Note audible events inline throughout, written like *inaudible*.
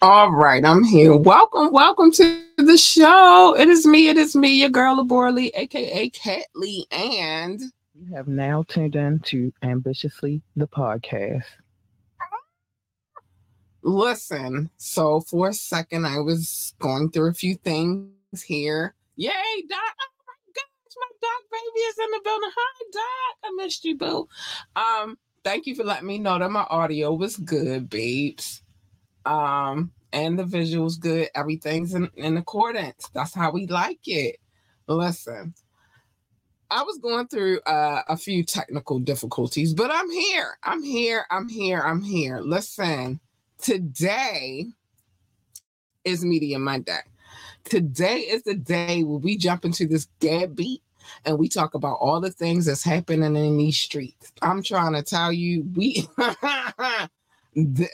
All right, I'm here. Welcome, welcome to the show. It is me, it is me, your girl Lebora Lee, aka Catley, and you have now tuned in to Ambitiously the podcast. Listen, so for a second, I was going through a few things here. Yay, Doc! Oh my gosh, my Doc baby is in the building. Hi, Doc. I missed you, boo. Um, thank you for letting me know that my audio was good, babes um, and the visuals good. Everything's in, in accordance. That's how we like it. Listen, I was going through uh, a few technical difficulties, but I'm here. I'm here. I'm here. I'm here. Listen, today is Media Monday. Today is the day where we jump into this dead beat and we talk about all the things that's happening in these streets. I'm trying to tell you, we *laughs*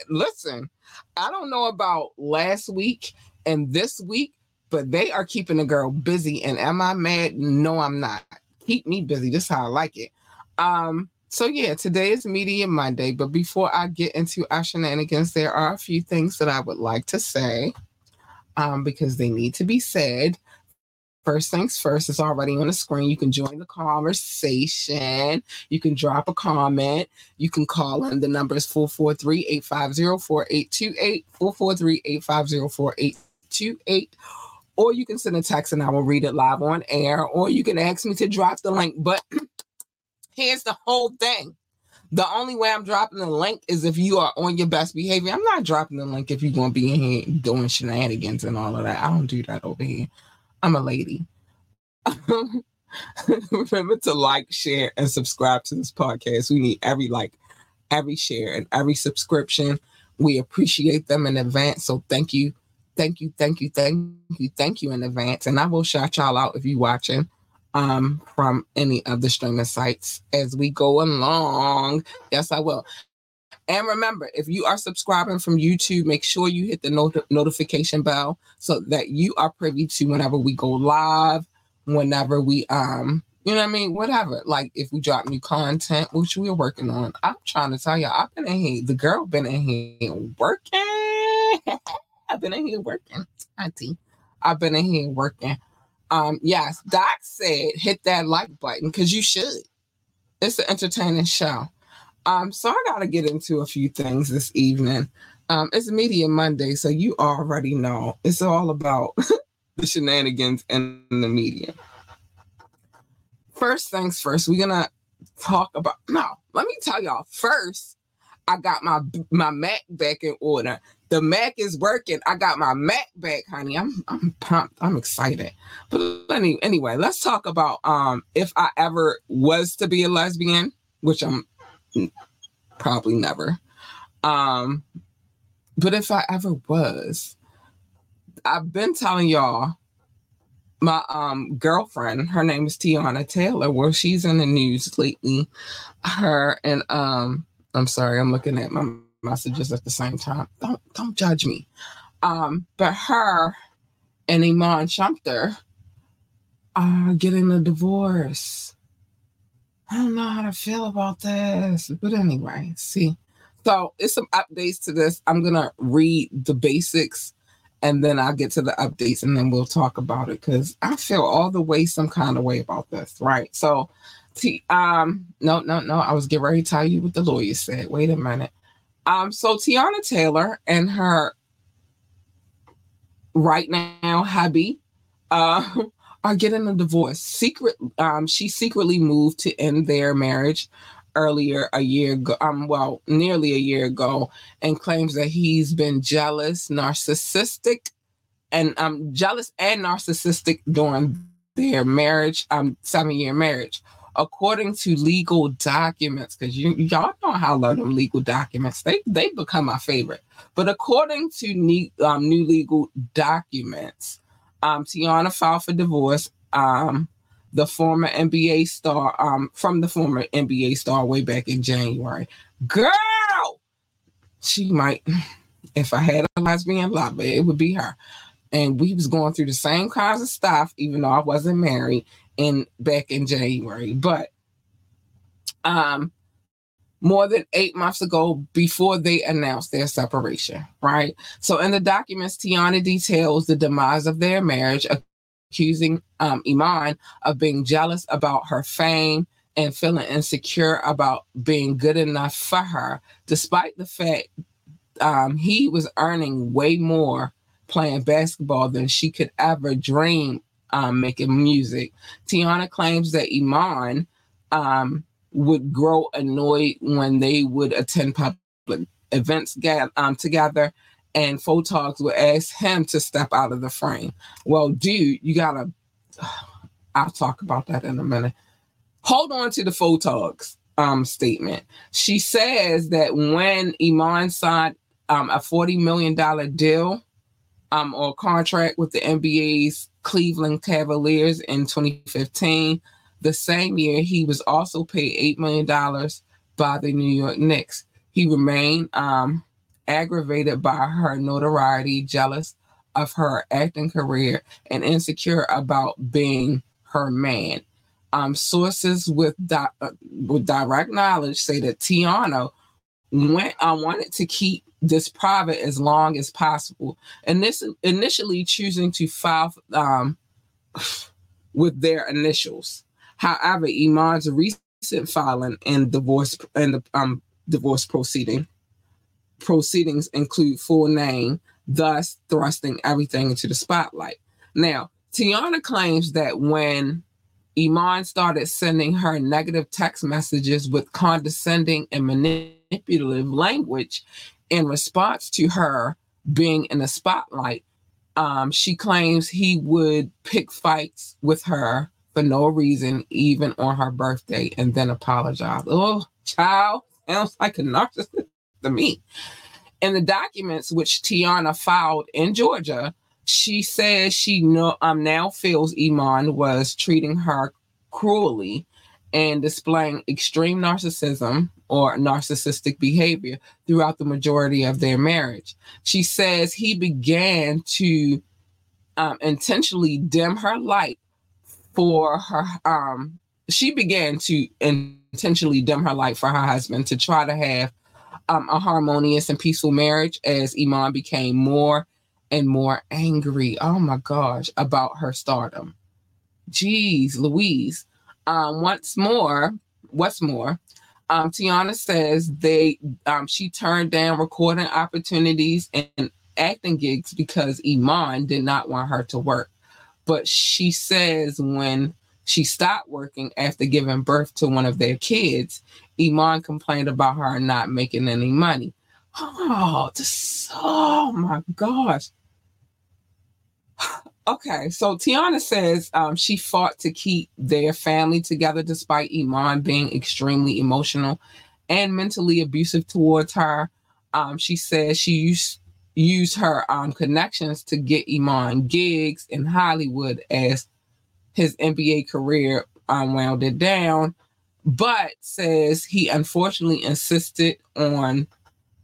listen, I don't know about last week and this week, but they are keeping the girl busy. And am I mad? No, I'm not. Keep me busy. This is how I like it. Um, so yeah, today is Media Monday, but before I get into our shenanigans, there are a few things that I would like to say um, because they need to be said. First things first, it's already on the screen. You can join the conversation. You can drop a comment. You can call in. The number is 443 850 4828, 443 850 4828. Or you can send a text and I will read it live on air. Or you can ask me to drop the link. But *clears throat* here's the whole thing. The only way I'm dropping the link is if you are on your best behavior. I'm not dropping the link if you're going to be in here doing shenanigans and all of that. I don't do that over here. I'm a lady. *laughs* Remember to like, share, and subscribe to this podcast. We need every like, every share, and every subscription. We appreciate them in advance. So thank you, thank you, thank you, thank you, thank you in advance. And I will shout y'all out if you're watching um from any of the streaming sites as we go along. Yes, I will. And remember, if you are subscribing from YouTube, make sure you hit the not- notification bell so that you are privy to whenever we go live, whenever we um, you know what I mean, whatever. Like if we drop new content, which we're working on. I'm trying to tell y'all, I've been in here. The girl been in here working. *laughs* I've been in here working, auntie. I've been in here working. Um, yes, Doc said hit that like button because you should. It's an entertaining show. Um, so I gotta get into a few things this evening. Um, it's Media Monday, so you already know it's all about *laughs* the shenanigans in the media. First things first, we're gonna talk about no, let me tell y'all first. I got my my Mac back in order. The Mac is working. I got my Mac back, honey. I'm I'm pumped. I'm excited. But any, anyway, let's talk about um if I ever was to be a lesbian, which I'm probably never. Um, but if I ever was, I've been telling y'all my um girlfriend, her name is Teyana Taylor, well, she's in the news lately. Her and um, I'm sorry, I'm looking at my messages at the same time. Don't don't judge me. Um, but her and Iman Shumpert are getting a divorce. I don't know how to feel about this. But anyway, see. So it's some updates to this. I'm gonna read the basics and then I'll get to the updates and then we'll talk about it because I feel all the way some kind of way about this, right? So T um no no no I was getting ready to tell you what the lawyer said. Wait a minute. Um so Teyana Taylor and her right now hubby uh are getting a divorce. Secret, um, she secretly moved to end their marriage earlier a year ago, um, well, nearly a year ago, and claims that he's been jealous, narcissistic, and um, jealous and narcissistic during their marriage, um, seven-year marriage. According to legal documents, because you y'all know how I love them legal documents, they they become my favorite. But according to new, um, new legal documents, um, Teyana filed for divorce. Um, the former NBA star, um, from the former NBA star way back in January. Girl, she might, *sighs* if I had a lesbian lover, it would be her. And we was going through the same kinds of stuff, even though I wasn't married in back in January. But um, more than eight months ago before they announced their separation, right? So in the documents, Teyana details the demise of their marriage, accusing um, Iman of being jealous about her fame and feeling insecure about being good enough for her, despite the fact um, he was earning way more playing basketball than she could ever dream um, making music. Teyana claims that Iman um, would grow annoyed when they would attend public events um, together and photogs would ask him to step out of the frame. Well, dude, you gotta, *sighs* I'll talk about that in a minute. Hold on to the photogs um, statement. She says that when Iman signed um, a $40 million deal um, or contract with the NBA's Cleveland Cavaliers in 2015, the same year, he was also paid $8 million by the New York Knicks. He remained um, aggravated by her notoriety, jealous of her acting career, and insecure about being her man. Um, sources with, di- uh, with direct knowledge say that Teyana went, uh, wanted to keep this private as long as possible, and this initially choosing to file um, *sighs* with their initials. However, Iman's recent filing and divorce and the um, divorce proceeding proceedings include full name, thus thrusting everything into the spotlight. Now, Teyana claims that when Iman started sending her negative text messages with condescending and manipulative language in response to her being in the spotlight, um, she claims he would pick fights with her for no reason, even on her birthday, and then apologize. Oh, child, sounds like a narcissist to me. In the documents which Teyana filed in Georgia, she says she um, now feels Iman was treating her cruelly and displaying extreme narcissism or narcissistic behavior throughout the majority of their marriage. She says he began to um, intentionally dim her light for her um she began to intentionally dim her light for her husband to try to have um, a harmonious and peaceful marriage as Iman became more and more angry. Oh my gosh, about her stardom. Jeez, Louise. Um, once more, what's more, um, Teyana says they um, she turned down recording opportunities and acting gigs because Iman did not want her to work. But she says when she stopped working after giving birth to one of their kids, Iman complained about her not making any money. Oh, this, oh my gosh. *sighs* Okay, so Teyana says um, she fought to keep their family together despite Iman being extremely emotional and mentally abusive towards her. Um, she says she used use her um, connections to get Iman gigs in Hollywood as his NBA career um, wound it down, but says he unfortunately insisted on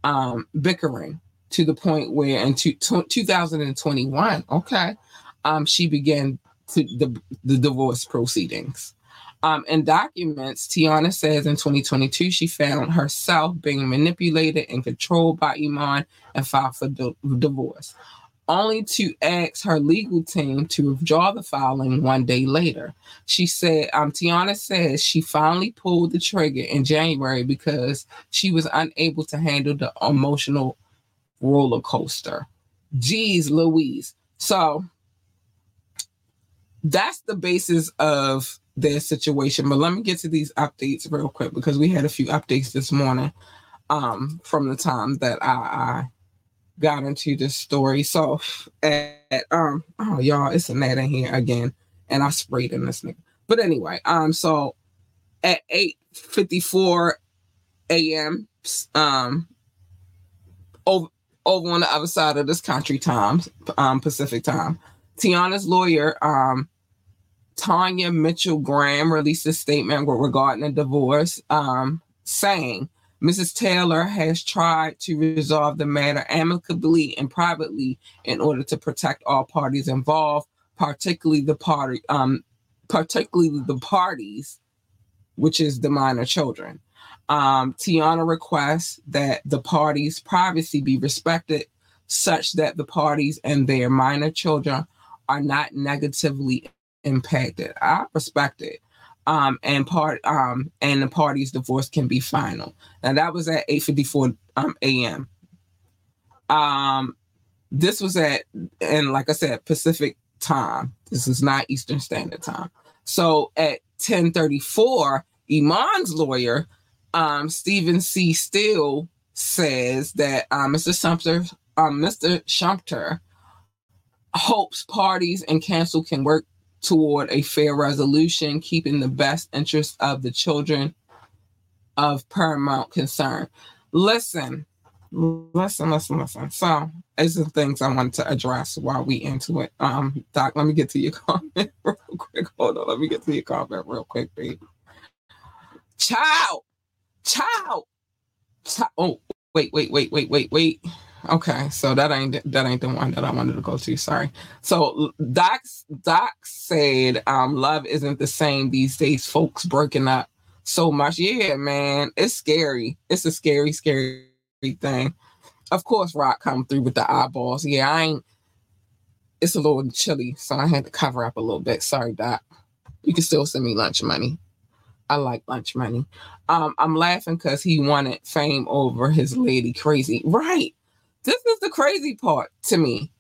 um, bickering to the point where in two, 2021, okay, um, she began to the, the divorce proceedings. Um, in documents, Teyana says in 2022 she found herself being manipulated and controlled by Iman and filed for di- divorce, only to ask her legal team to withdraw the filing one day later. She said, um, Teyana says she finally pulled the trigger in January because she was unable to handle the emotional roller coaster. Geez, Louise. So that's the basis of their situation. But let me get to these updates real quick because we had a few updates this morning um, from the time that I, I got into this story. So at, um oh y'all, it's a net in here again, and I sprayed in this nigga. But anyway, um, so at 8 54 a.m. um over over on the other side of this country time, um, Pacific time. Teyana's lawyer, um, Tanya Mitchell Graham released a statement regarding the divorce, um, saying Mrs. Taylor has tried to resolve the matter amicably and privately in order to protect all parties involved, particularly the party, um, particularly the parties, which is the minor children. Um, Teyana requests that the parties' privacy be respected such that the parties and their minor children are not negatively impacted. I respect it. Um, and part um, and the party's divorce can be final. Now that was at 8:54 um, a.m. Um, this was at and like I said, Pacific time. This is not Eastern Standard Time. So at 10:34, Iman's lawyer, um, Stephen C. Steele, says that uh, Mr. Sumter, um, Mr. Shumpert, hopes parties and counsel can work toward a fair resolution, keeping the best interest of the children of paramount concern. Listen, listen, listen, listen. So, these are things I wanted to address while we into it. Um, Doc, let me get to your *laughs* comment real quick. Hold on, let me get to your comment real quick, baby. Child, child, child. Oh, wait, wait, wait, wait, wait, wait. Okay, so that ain't that ain't the one that I wanted to go to. Sorry. So Doc Doc said, um, love isn't the same these days. Folks breaking up so much. Yeah, man, it's scary. It's a scary, scary thing. Of course, Rock come through with the eyeballs. Yeah, I ain't. It's a little chilly, so I had to cover up a little bit. Sorry, Doc. You can still send me lunch money. I like lunch money. Um, I'm laughing because he wanted fame over his lady crazy. Right this is the crazy part to me.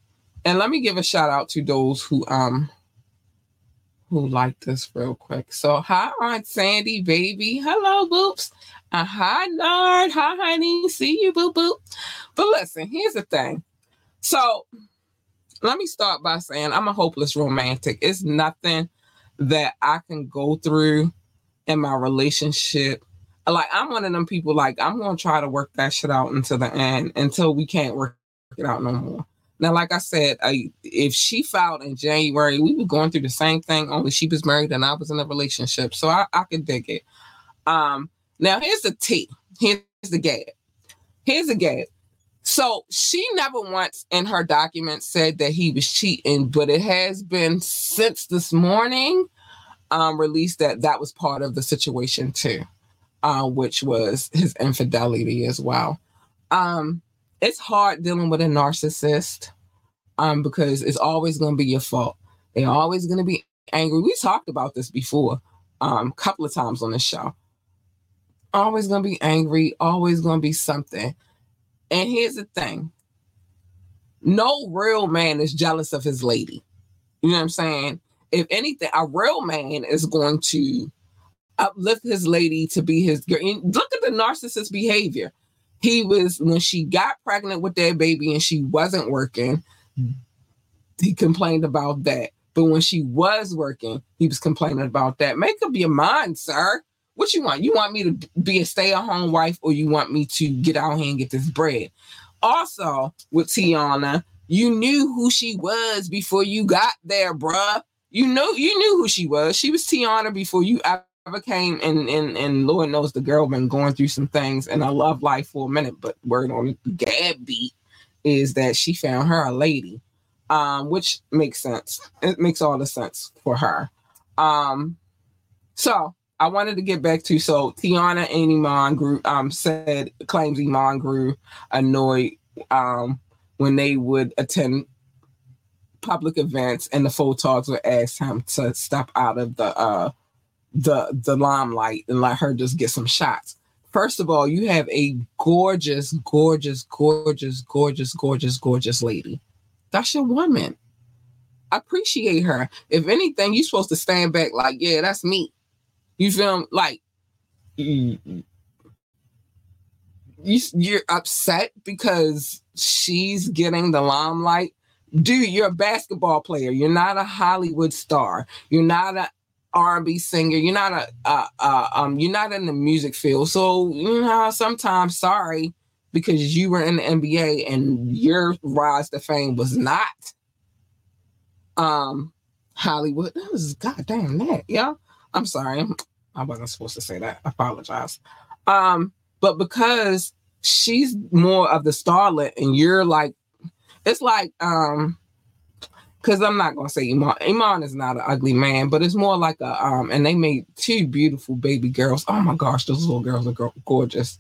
And let me give a shout out to those who um who like this real quick. So hi Aunt Sandy, baby. Hello, boops. Uh, hi Nard. Hi, honey. See you, boop boop. But listen, here's the thing. So let me start by saying I'm a hopeless romantic. It's nothing that I can go through in my relationship like I'm one of them people like I'm gonna try to work that shit out until the end until we can't work it out no more. Now, like I said, I, if she filed in January, we were going through the same thing. Only she was married and I was in a relationship, so I, I could dig it. Um, now here's the T. Here's the gag. Here's the gag. So she never once in her documents said that he was cheating, but it has been since this morning um, released that that was part of the situation too uh, which was his infidelity as well. Um, it's hard dealing with a narcissist um, because it's always going to be your fault. They're always going to be angry. We talked about this before um, a couple of times on the show. Always going to be angry, always going to be something. And here's the thing no real man is jealous of his lady. You know what I'm saying? If anything, a real man is going to uplift his lady to be his girl. And look at the narcissist behavior. He was when she got pregnant with that baby and she wasn't working, he complained about that. But when she was working, he was complaining about that. Make up your mind, sir. What you want? You want me to be a stay-at-home wife, or you want me to get out here and get this bread? Also, with Teyana, you knew who she was before you got there, bruh. You know, you knew who she was. She was Teyana before you ever came and and and Lord knows the girl been going through some things and I love life for a minute, but word on Gab beat is that she found her a lady, um, which makes sense. It makes all the sense for her. Um, so I wanted to get back to so Teyana and Iman grew um said claims Iman grew annoyed um when they would attend public events and the photogs would ask him to step out of the uh the the limelight and let her just get some shots. First of all, you have a gorgeous, gorgeous, gorgeous, gorgeous, gorgeous, gorgeous lady. That's your woman. I Appreciate her. If anything, you're supposed to stand back like, yeah, that's me. You feel like mm-hmm. you, you're upset because she's getting the limelight. Dude, you're a basketball player. You're not a Hollywood star. You're not a R&B singer. You're not a, um, you're not in the music field. So you know, sometimes sorry because you were in the NBA and your rise to fame was not um Hollywood. That was goddamn that, yeah. I'm sorry. I wasn't supposed to say that. I apologize. Um, but because she's more of the starlet and you're like, it's like um because I'm not gonna say Iman. Iman is not an ugly man, but it's more like a um. And they made two beautiful baby girls. Oh my gosh, those little girls are gorgeous.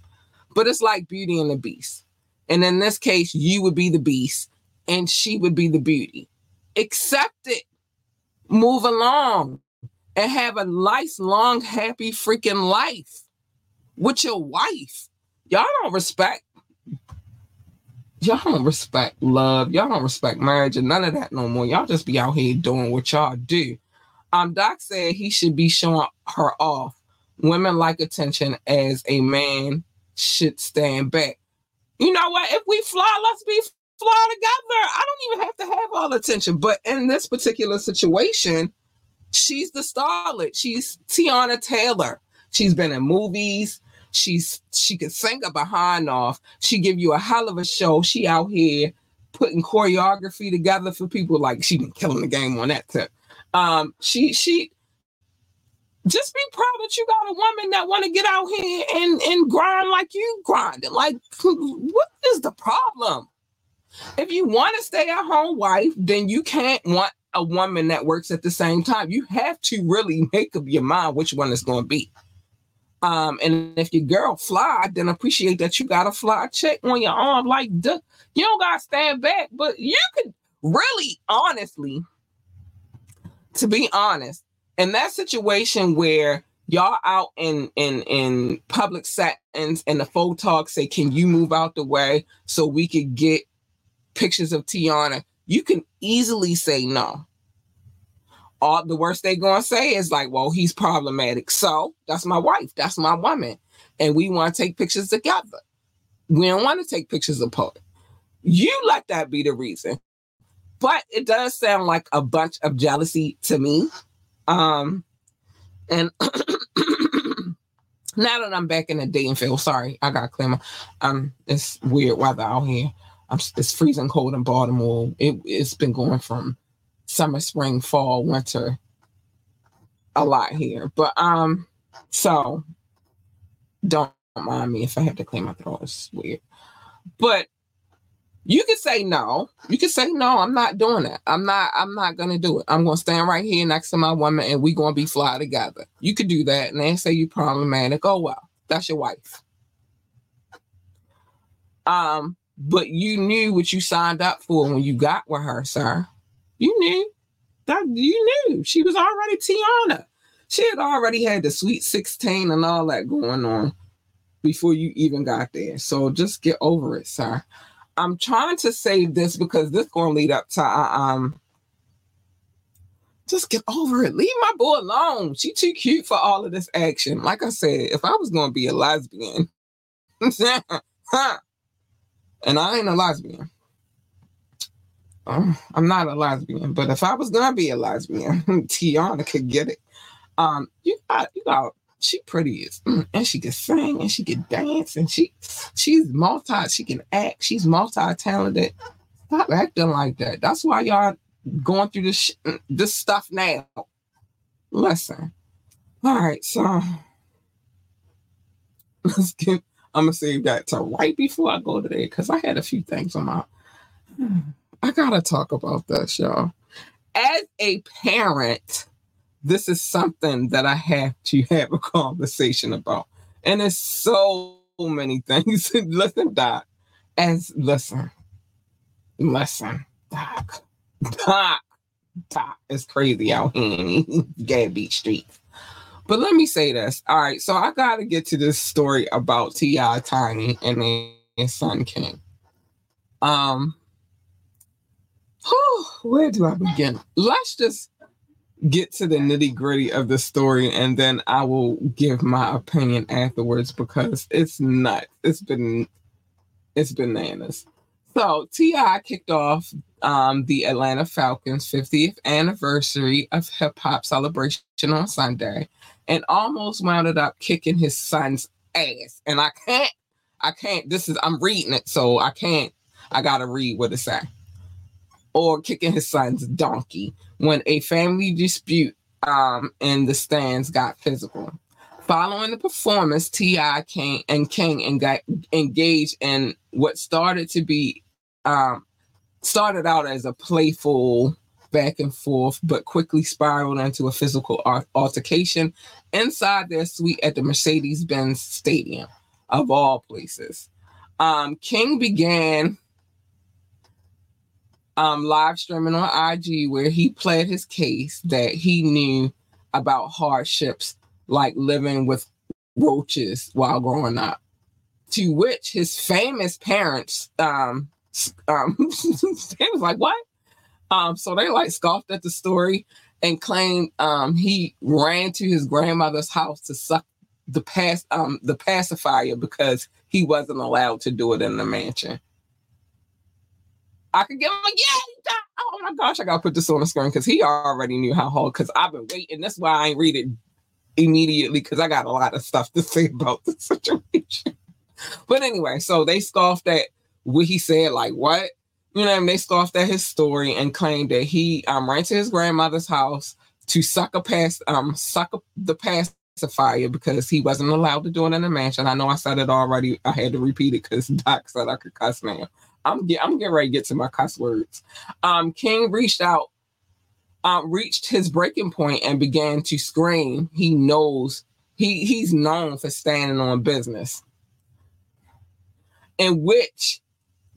But it's like Beauty and the Beast. And in this case, you would be the beast, and she would be the beauty. Accept it. Move along, and have a nice, long, happy freaking life with your wife. Y'all don't respect y'all don't respect love. Y'all don't respect marriage and none of that no more. Y'all just be out here doing what y'all do. Um, Doc said he should be showing her off. Women like attention as a man should stand back. You know what? If we fly, let's be fly together. I don't even have to have all attention. But in this particular situation, she's the starlet. She's Teyana Taylor. She's been in movies. She's she could sing a behind off. She give you a hell of a show. She out here putting choreography together for people. Like she been killing the game on that tip. Um, she she just be proud that you got a woman that want to get out here and and grind like you grinding. Like, *laughs* what is the problem? If you want to stay at home wife, then you can't want a woman that works at the same time. You have to really make up your mind which one is going to be. Um, and if your girl fly, then appreciate that you got a fly check on your arm. Like, duh, you don't got to stand back, but you could really, honestly, to be honest, in that situation where y'all out in in in public settings and the photog say, "Can you move out the way so we could get pictures of Teyana?" You can easily say no all the worst they gonna say is like, well, he's problematic. So that's my wife, that's my woman. And we want to take pictures together. We don't want to take pictures apart. You let that be the reason. But it does sound like a bunch of jealousy to me. Um, and *clears throat* now that I'm back in the Daytonville, sorry, I got clear um, it's weird weather out here. I'm, it's freezing cold in Baltimore. It, it's been going from summer, spring, fall, winter a lot here. But um, so don't mind me if I have to clean my throat. It's weird. But you can say no. You can say no. I'm not doing that. I'm not. I'm not gonna do it. I'm gonna stand right here next to my woman, and we gonna be fly together. You could do that, and they say you problematic. Oh well, that's your wife. Um, but you knew what you signed up for when you got with her, sir. You knew that you knew she was already Teyana. She had already had the sweet 16 and all that going on before you even got there. So just get over it, sir. I'm trying to save this because this gonna lead up to uh, um just get over it. Leave my boy alone. She too cute for all of this action. Like I said, if I was gonna be a lesbian, *laughs* and I ain't a lesbian, um, I'm not a lesbian, but if I was gonna be a lesbian, *laughs* Teyana could get it. Um, you got you got she pretty is and she can sing and she can dance and she she's multi she can act she's multi-talented. Stop acting like that. That's why y'all going through this sh- this stuff now. Listen. All right so *laughs* let's get i'm gonna save that to right before i go to there because i had a few things on my I gotta talk about this, y'all. As a parent, this is something that I have to have a conversation about. And it's so many things. *laughs* listen, Doc. As listen, listen, Doc. Doc. Doc is crazy out here in *laughs* Gab Beat streets. But let me say this. All right, so I gotta get to this story about T.I. Tiny and his son King. Um, where do I begin? Let's just get to the nitty gritty of the story and then I will give my opinion afterwards because it's nuts. It's been it's bananas. So T.I. kicked off um, the Atlanta Falcons 50th anniversary of hip hop celebration on Sunday and almost wound up kicking his son's ass. And I can't, I can't, this is I'm reading it, so I can't, I gotta read what it says or kicking his son's donkey when a family dispute um, in the stands got physical. Following the performance, T.I. King and King engaged in what started to be um, started out as a playful back and forth, but quickly spiraled into a physical altercation inside their suite at the Mercedes Benz Stadium, of all places. Um, King began um, live streaming on IG where he pled his case that he knew about hardships like living with roaches while growing up. To which his famous parents, um, um, *laughs* they was like, "What?" Um, so they like scoffed at the story and claimed um, he ran to his grandmother's house to suck the pass um the pacifier because he wasn't allowed to do it in the mansion. I could give him a yeah. Oh my gosh, I gotta put this on the screen because he already knew how hard. Because I've been waiting. That's why I ain't read it immediately because I got a lot of stuff to *laughs* say about the situation. but anyway, so they scoffed at what he said. Like what? You know, I mean? they scoffed at his story and claimed that he um ran to his grandmother's house to suck a past um suck a, the pacifier because he wasn't allowed to do it in the mansion. I know I said it already. I had to repeat it because Doc said I could cuss now. I'm get, I'm getting ready to get to my cuss words. Um, King reached out, um, reached his breaking point and began to scream. He knows he he's known for standing on business. In which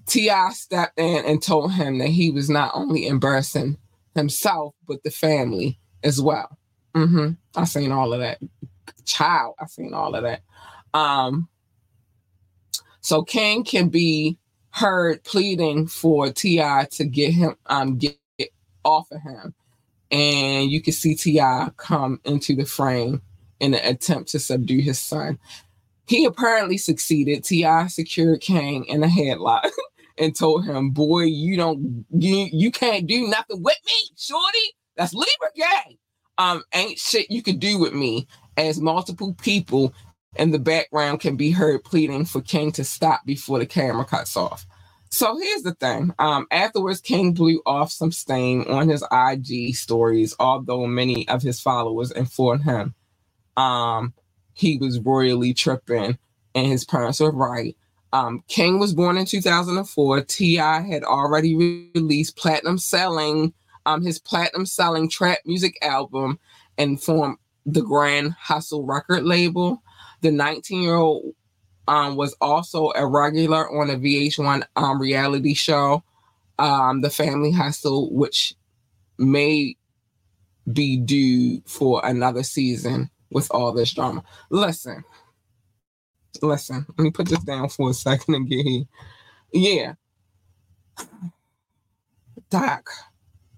T.I. stepped in and told him that he was not only embarrassing himself, but the family as well. Mm-hmm. I seen all of that. Child, I seen all of that. Um, so King can be heard pleading for T.I. to get him um get, off of him. And you can see T.I. come into the frame in an attempt to subdue his son. He apparently succeeded. T.I. secured King in a headlock *laughs* and told him, Boy, you don't you you can't do nothing with me, shorty. That's Libra gang. Um, ain't shit you could do with me. As multiple people in the background can be heard pleading for King to stop before the camera cuts off. So here's the thing. Um, afterwards, King blew off some steam on his IG stories, although many of his followers informed him um, he was royally tripping and his parents were right. Um, King was born in 2004. T.I. had already released platinum selling, um, his platinum selling trap music album and formed the Grand Hustle record label. The 19 year old um, was also a regular on a VH1 um, reality show, um, The Family Hustle, which may be due for another season with all this drama. Listen, listen, let me put this down for a second and get here. Yeah. Doc.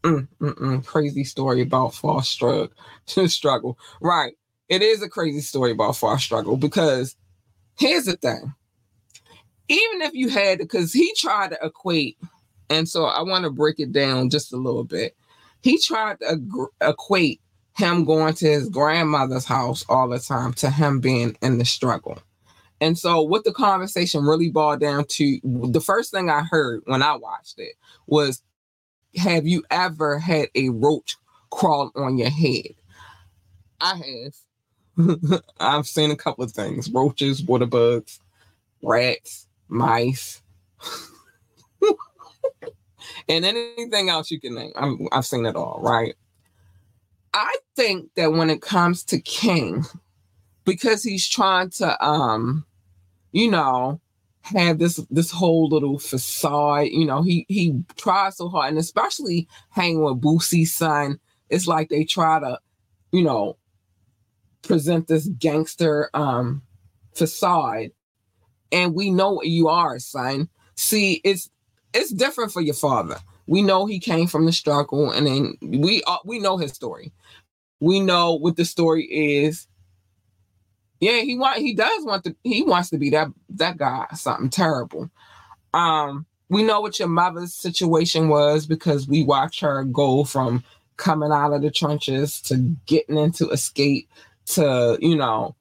Mm, mm, mm, crazy story about false struggle. *laughs* struggle. Right. It is a crazy story about false struggle because here's the thing. Even if you had, because he tried to equate, and so I want to break it down just a little bit. He tried to equate him going to his grandmother's house all the time to him being in the struggle. And so, what the conversation really boiled down to, the first thing I heard when I watched it was, Have you ever had a roach crawl on your head? I have. *laughs* I've seen a couple of things roaches, water bugs, rats, mice, *laughs* and anything else you can name. i have seen it all, right? I think that when it comes to King, because he's trying to, um, you know, have this this whole little facade. You know, he he tries so hard, and especially hanging with Boosie's son, it's like they try to, you know, present this gangster um facade. And we know what you are son. See it's it's different for your father. We know he came from the struggle and then we uh, we know his story. We know what the story is. Yeah he want he does want to he wants to be that that guy something terrible. Um we know what your mother's situation was because we watched her go from coming out of the trenches to getting into Xscape to, you know,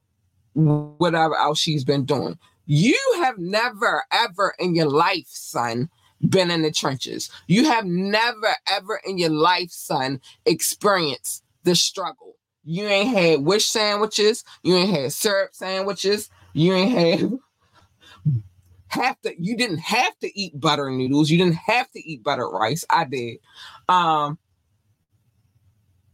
whatever else she's been doing. You have never, ever in your life, son, been in the trenches. You have never, ever in your life, son, experienced the struggle. You ain't had wish sandwiches. You ain't had syrup sandwiches. You ain't had have to. You didn't have to eat butter noodles. You didn't have to eat butter rice. I did. Um,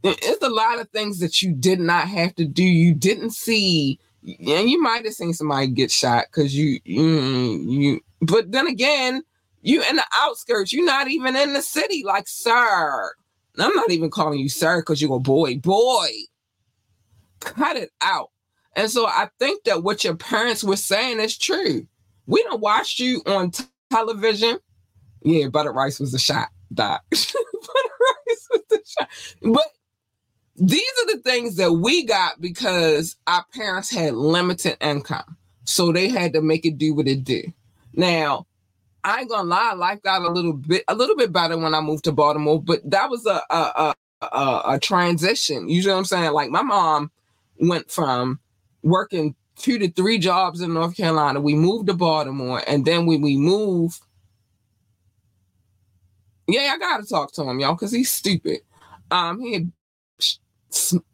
it's a lot of things that you did not have to do. You didn't see, and you might have seen somebody get shot because you, you, you. But then again, you in the outskirts. You're not even in the city. Like, sir, I'm not even calling you sir because you're a boy. Boy, cut it out. And so I think that what your parents were saying is true. We don't watch you on t- television. Yeah, butter rice was a shot, Doc. *laughs* butter rice was the shot. But these are the things that we got because our parents had limited income. So they had to make it do what it did. Now, I ain't gonna lie, life got a little bit a little bit better when I moved to Baltimore, but that was a a a, a, a transition. You know what I'm saying? Like my mom went from working two to three jobs in North Carolina. We moved to Baltimore, and then when we moved, yeah, I gotta talk to him, y'all, because he's stupid. Um, he had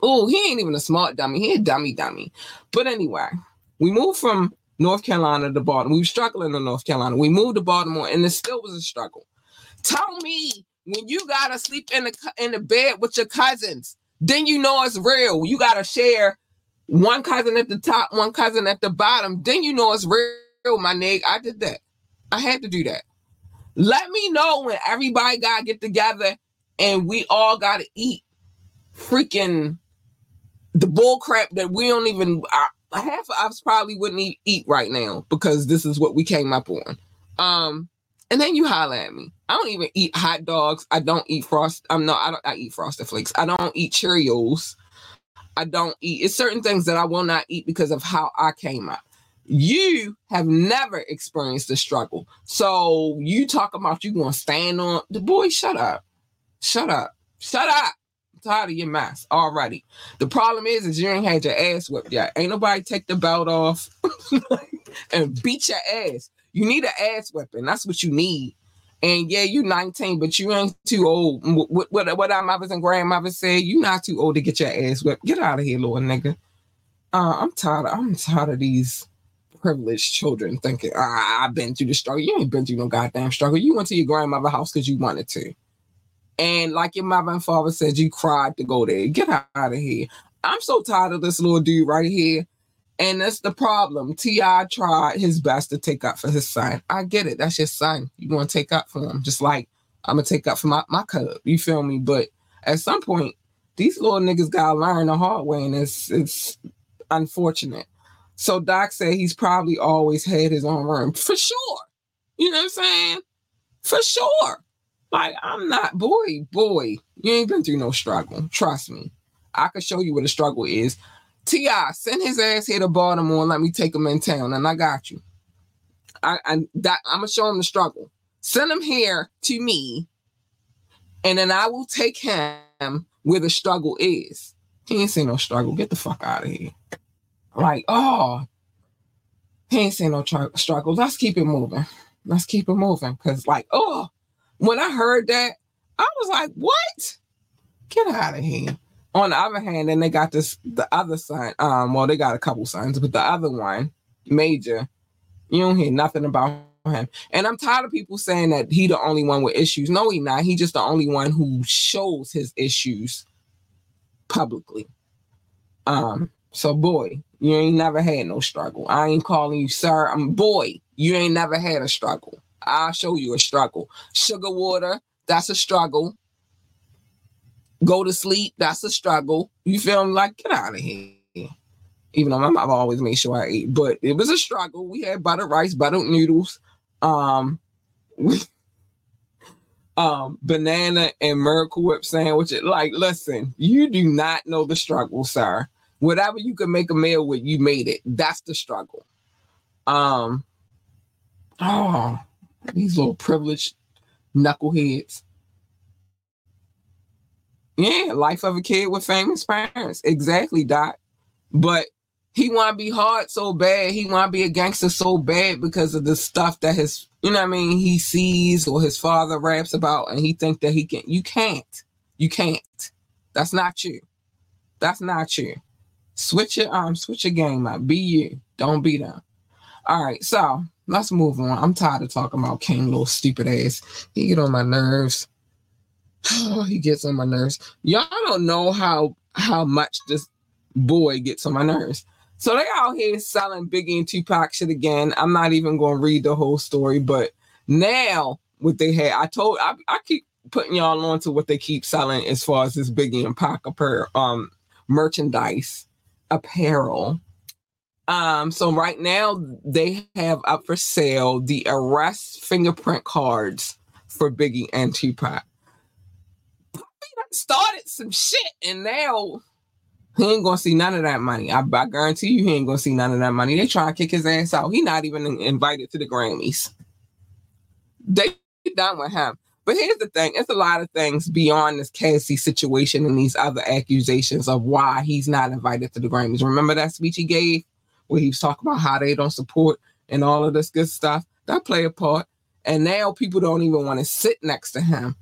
oh, he ain't even a smart dummy. He a dummy dummy. But anyway, we moved from North Carolina to Baltimore. We were struggling in North Carolina. We moved to Baltimore, and it still was a struggle. Tell me when you gotta sleep in the in the bed with your cousins, then you know it's real. You gotta share one cousin at the top, one cousin at the bottom. Then you know it's real, my nigga. I did that. I had to do that. Let me know when everybody gotta get together and we all gotta eat freaking the bull crap that we don't even uh, half of us probably wouldn't eat, eat right now because this is what we came up on. Um, and then you holler at me. I don't even eat hot dogs. I don't eat frost. I'm not. I don't. I eat frosted flakes. I don't eat Cheerios. I don't eat. It's certain things that I will not eat because of how I came up. You have never experienced the struggle. So you talk about you gonna stand on the boy. Shut up. Shut up. Shut up tired of your mess already. The problem is, is you ain't had your ass whipped yet. Ain't nobody take the belt off *laughs* and beat your ass. You need an ass whipping. That's what you need. And yeah, you 19, but you ain't too old. What what, what our mothers and grandmothers say, you not too old to get your ass whipped. Get out of here, little nigga. Uh, I'm tired. Of, I'm tired of these privileged children thinking, ah, I've been through the struggle. You ain't been through no goddamn struggle. You went to your grandmother's house because you wanted to. And like your mother and father said, you cried to go there. Get out of here. I'm so tired of this little dude right here. And that's the problem. T.I. tried his best to take up for his son. I get it. That's your son. You want to take up for him. Just like I'm going to take up for my, my cub. You feel me? But at some point, these little niggas got to learn the hard way. And it's, it's unfortunate. So Doc said he's probably always had his own room. For sure. You know what I'm saying? For sure. Like, I'm not, boy, boy, you ain't been through no struggle. Trust me. I could show you what a struggle is. T.I., send his ass here to Baltimore and let me take him in town, and I got you. I, I that I'm gonna show him the struggle. Send him here to me, and then I will take him where the struggle is. He ain't seen no struggle. Get the fuck out of here. Like, oh, he ain't seen no tr- struggle. Let's keep it moving. Let's keep it moving. Cause like, oh, when I heard that, I was like, what? Get out of here. On the other hand, then they got this the other son. Um, well, they got a couple sons, but the other one, major, you don't hear nothing about him. And I'm tired of people saying that he the only one with issues. No, he not. He just the only one who shows his issues publicly. Um, so boy, you ain't never had no struggle. I ain't calling you sir. I'm boy, you ain't never had a struggle. I'll show you a struggle. Sugar water, that's a struggle. Go to sleep, that's a struggle. You feel? Like, get out of here. Even though my mom always made sure I ate, but it was a struggle. We had butter rice, butter noodles, um, *laughs* um, banana and Miracle Whip sandwich. Like, listen, you do not know the struggle, sir. Whatever you can make a meal with, you made it. That's the struggle. Um, oh, these little privileged knuckleheads. Yeah, life of a kid with famous parents. Exactly, Doc. But he want to be hard so bad. He want to be a gangster so bad because of the stuff that his, you know what I mean, he sees or his father raps about, and he think that he can. You can't. You can't. That's not you. That's not you. Switch your um, switch your game up. Be you. Don't be them. All right, so let's move on. I'm tired of talking about King, little stupid ass. He get on my nerves. Oh, *sighs* he gets on my nerves. Y'all don't know how how much this boy gets on my nerves. So they out here selling Biggie and Tupac shit again. I'm not even to read the whole story, but now what they had, I told I, I keep putting y'all on to what they keep selling as far as this Biggie and Pac apparel, um, merchandise, apparel. Um, so right now they have up for sale the arrest fingerprint cards for Biggie and Tupac. Started some shit, and now he ain't gonna see none of that money. I, I guarantee you, he ain't gonna see none of that money. They try to kick his ass out. He not even invited to the Grammys. They done with him. But here's the thing: it's a lot of things beyond this Cassie situation and these other accusations of why he's not invited to the Grammys. Remember that speech he gave where he was talking about how they don't support and all of this good stuff? That play a part. And now people don't even want to sit next to him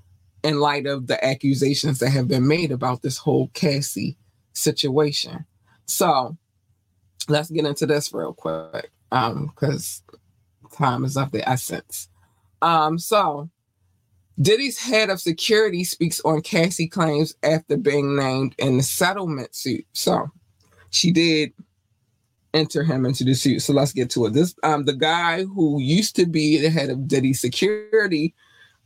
in light of the accusations that have been made about this whole Cassie situation. So let's get into this real quick um because time is of the essence. Um, so Diddy's head of security speaks on Cassie claims after being named in the settlement suit. So she did enter him into the suit. So let's get to it. This um the guy who used to be the head of Diddy security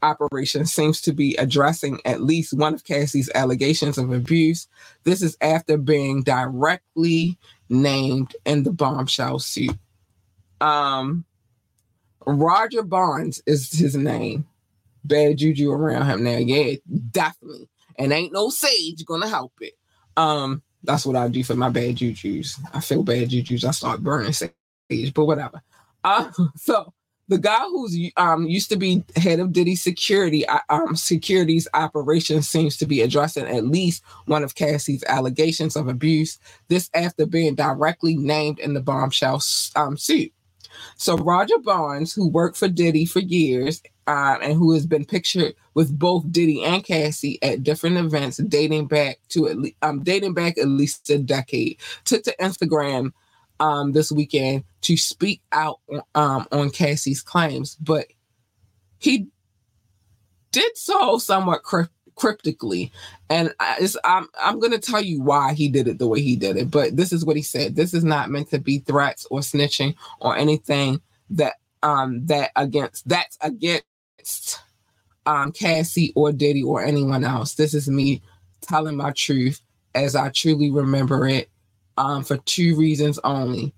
operation seems to be addressing at least one of Cassie's allegations of abuse. This is after being directly named in the bombshell suit. Um, Roger Bonds is his name. Bad juju around him now. Yeah, definitely. And ain't no sage gonna help it. Um, that's what I do for my bad juju's. I feel bad juju's. I start burning sage, but whatever. Uh, *laughs* so the guy who's um, used to be head of Diddy security uh, um, securities operations seems to be addressing at least one of Cassie's allegations of abuse. This after being directly named in the bombshell um, suit. So Roger Bonds, who worked for Diddy for years uh, and who has been pictured with both Diddy and Cassie at different events dating back to at least um, dating back at least a decade, took to Instagram um, this weekend to speak out um, on Cassie's claims, but he did so somewhat crypt- cryptically, and I, I'm I'm going to tell you why he did it the way he did it. But this is what he said: This is not meant to be threats or snitching or anything that um that against that's against um Cassie or Diddy or anyone else. This is me telling my truth as I truly remember it um, for two reasons only.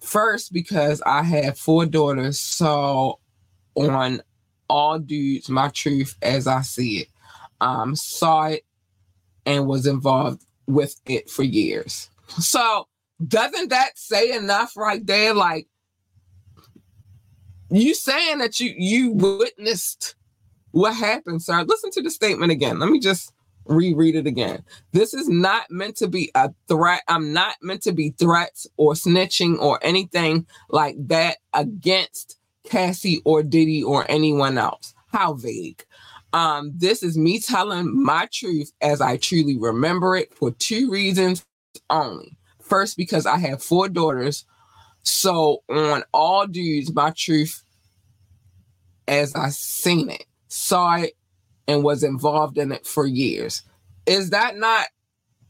First, because I have four daughters, so on all dudes, my truth as I see it, um, saw it and was involved with it for years. So doesn't that say enough right there? Like you saying that you you witnessed what happened, sir. Listen to the statement again. Let me just reread it again. This is not meant to be a threat. I'm not meant to be threats or snitching or anything like that against Cassie or Diddy or anyone else. How vague. Um, this is me telling my truth as I truly remember it for two reasons only. First, because I have four daughters. So on all dudes, my truth as I seen it, saw it, and was involved in it for years. Is that not,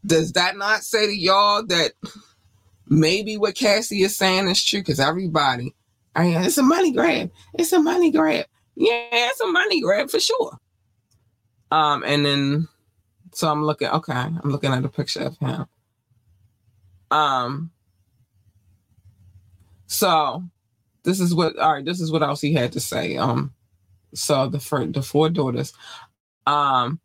does that not say to y'all that maybe what Cassie is saying is true? Because everybody, I mean, it's a money grab. It's a money grab. Yeah, it's a money grab for sure. Um, and then so I'm looking, okay, I'm looking at a picture of him. Um, so this is what all right, this is what else he had to say. Um, so the for the four daughters. Um,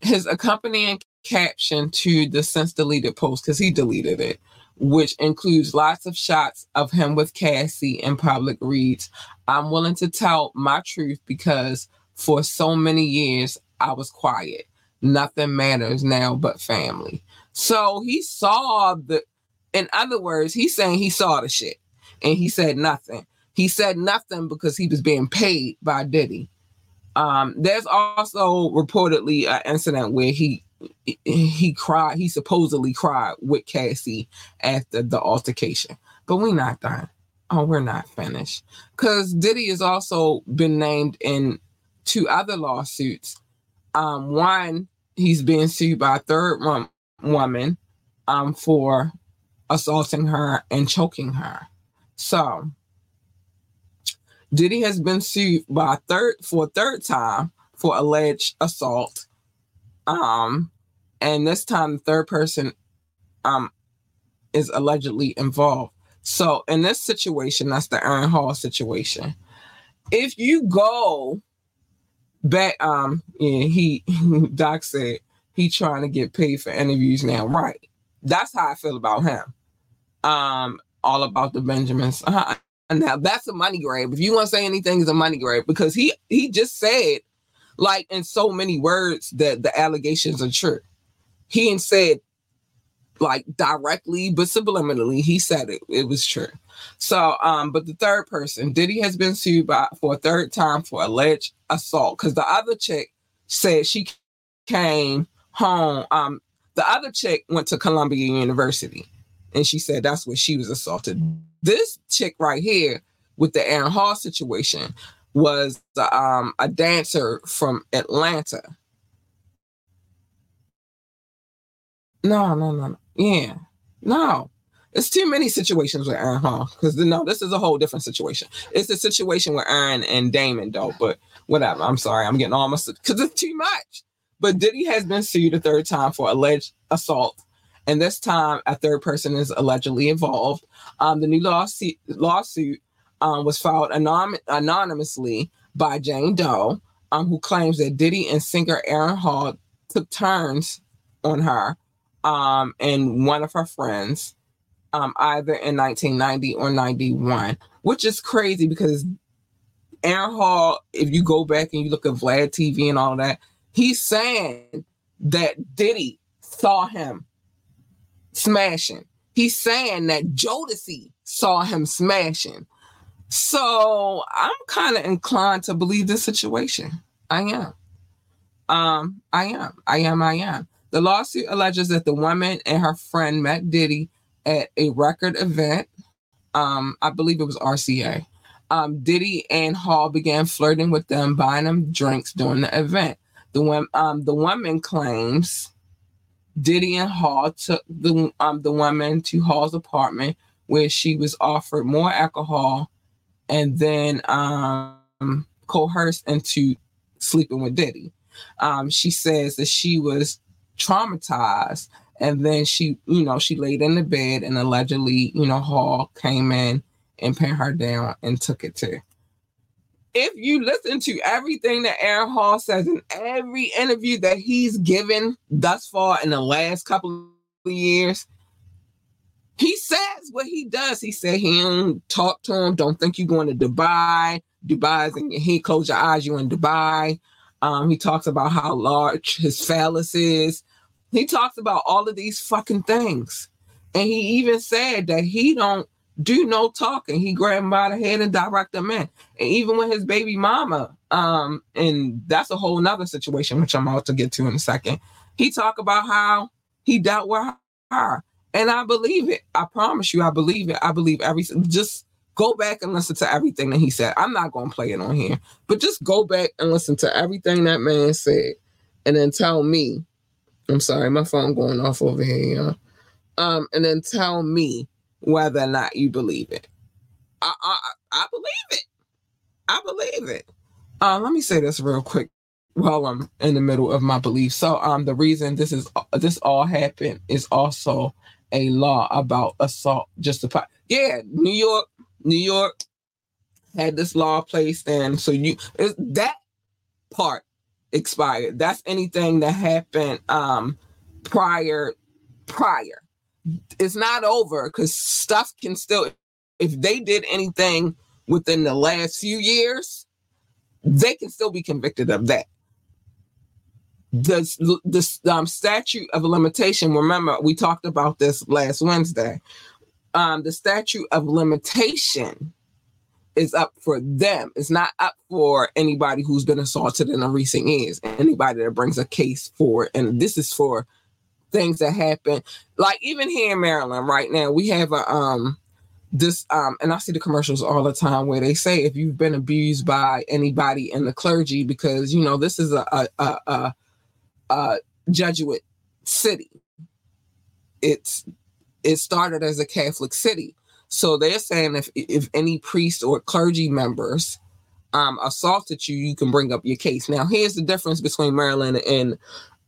his accompanying caption to the since deleted post, because he deleted it, which includes lots of shots of him with Cassie in public reads, I'm willing to tell my truth because for so many years I was quiet. Nothing matters now but family. So he saw the, in other words, he's saying he saw the shit and he said nothing. He said nothing because he was being paid by Diddy. Um, there's also reportedly an incident where he he cried. He supposedly cried with Cassie after the altercation. But we're not done. Oh, we're not finished. Because Diddy has also been named in two other lawsuits Um, one, he's being sued by a third woman um, for assaulting her and choking her. So Diddy has been sued by third for a third time for alleged assault. Um, and this time the third person um is allegedly involved. So in this situation, that's the Aaron Hall situation. If you go back, um, yeah, he *laughs* Doc said he trying to get paid for interviews now, right? That's how I feel about him. Um, all about the Benjamins. Uh, *laughs* now that's a money grab. If you want to say anything, is a money grab because he he just said, like in so many words, that the allegations are true. He ain't said like directly, but subliminally, he said it. It was true. So, um, but the third person, Diddy has been sued by for a third time for alleged assault because the other chick said she came home. Um, the other chick went to Columbia University, and she said that's where she was assaulted. This chick right here with the Aaron Hall situation was um, a dancer from Atlanta. No, no, no, no. Yeah. No. It's too many situations with Aaron Hall because no, this is a whole different situation. It's a situation with Aaron and Damon, though. But whatever. I'm sorry. I'm getting almost because it's too much. But Diddy has been sued a third time for alleged assault. And this time, a third person is allegedly involved. Um, the new lawsuit, lawsuit um, was filed anon- anonymously by Jane Doe, um, who claims that Diddy and singer Aaron Hall took turns on her um, and one of her friends, um, either in 1990 or 91, which is crazy because Aaron Hall, if you go back and you look at Vlad TV and all that, he's saying that Diddy saw him smashing. He's saying that Jodeci saw him smashing. So I'm kind of inclined to believe this situation. I am. Um, I am. I am. I am. The lawsuit alleges that the woman and her friend met Diddy at a record event. Um, I believe it was RCA. Um, Diddy and Hall began flirting with them, buying them drinks during the event. The um, the woman claims Diddy and Hall took the um the woman to Hall's apartment where she was offered more alcohol, and then um coerced into sleeping with Diddy. Um, she says that she was traumatized. And then she, you know, she laid in the bed and allegedly, you know, Hall came in and pinned her down and took it too. If you listen to everything that Aaron Hall says in every interview that he's given thus far in the last couple of years, he says what he does. He said he don't talk to him. Don't think you're going to Dubai. Dubai's in your head. Close your eyes. You're in Dubai. Um, he talks about how large his phallus is. He talks about all of these fucking things. And he even said that he don't do no talking. He grabbed him by the head and direct him in. And even with his baby mama, um, and that's a whole nother situation, which I'm about to get to in a second. He talked about how he dealt with her. And I believe it. I promise you, I believe it. I believe everything. Just go back and listen to everything that he said. I'm not to play it on here, but just go back and listen to everything that man said and then tell me I'm sorry, my phone going off over here, y'all. Um, and then tell me whether or not you believe it. I I, I believe it. I believe it. Uh, let me say this real quick while I'm in the middle of my belief. So um the reason this is this all happened is also a law about assault justified. Yeah, New York, New York had this law placed and so you that part expired. That's anything that happened um prior prior. It's not over because stuff can still if they did anything within the last few years, they can still be convicted of that. The, the um, statute of limitation, remember, we talked about this last Wednesday. Um, the statute of limitation is up for them. It's not up for anybody who's been assaulted in the recent years, anybody that brings a case for it. And this is for things that happen. Like even here in Maryland right now, we have a um this um and I see the commercials all the time where they say if you've been abused by anybody in the clergy, because you know, this is a a a, uh, Jesuit city. It's it started as a Catholic city. So they're saying if if any priest or clergy members um, assaulted you, you can bring up your case. Now, here's the difference between Maryland and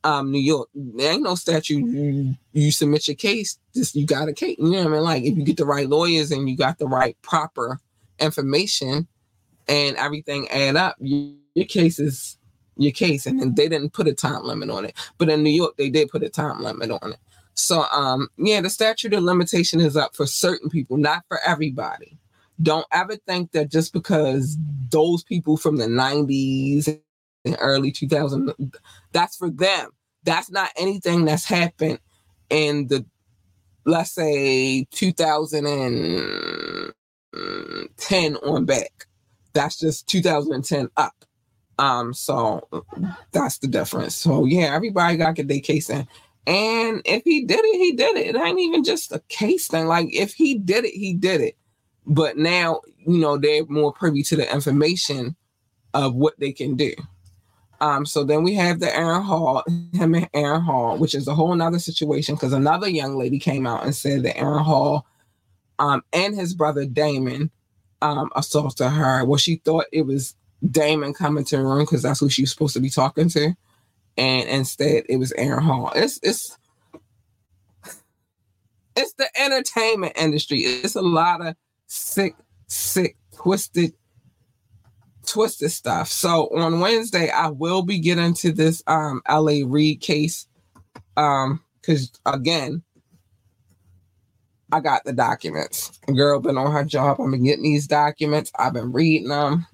um, New York. There ain't no statute. You, you submit your case, just you got a case. You know what I mean? Like if you get the right lawyers and you got the right proper information and everything add up, you, your case is your case. And then they didn't put a time limit on it. But in New York, they did put a time limit on it. So um yeah, the statute of limitation is up for certain people, not for everybody. Don't ever think that just because those people from the 90s and early 2000s, that's for them. That's not anything that's happened in the let's say 2010 on back. That's just 2010 up. Um, so that's the difference. So yeah, everybody got to get their case in. And if he did it, he did it. It ain't even just a case thing. Like if he did it, he did it. But now, you know, they're more privy to the information of what they can do. Um, so then we have the Aaron Hall, him and Aaron Hall, which is a whole nother situation because another young lady came out and said that Aaron Hall um, and his brother Damon um, assaulted her. Well, she thought it was Damon coming to the room because that's who she was supposed to be talking to and instead it was Aaron Hall. It's it's it's the entertainment industry. It's a lot of sick, sick, twisted, twisted stuff. So on Wednesday, I will be getting to this um LA Reid case. Um, because again, I got the documents. girl been on her job. I've been getting these documents. I've been reading them,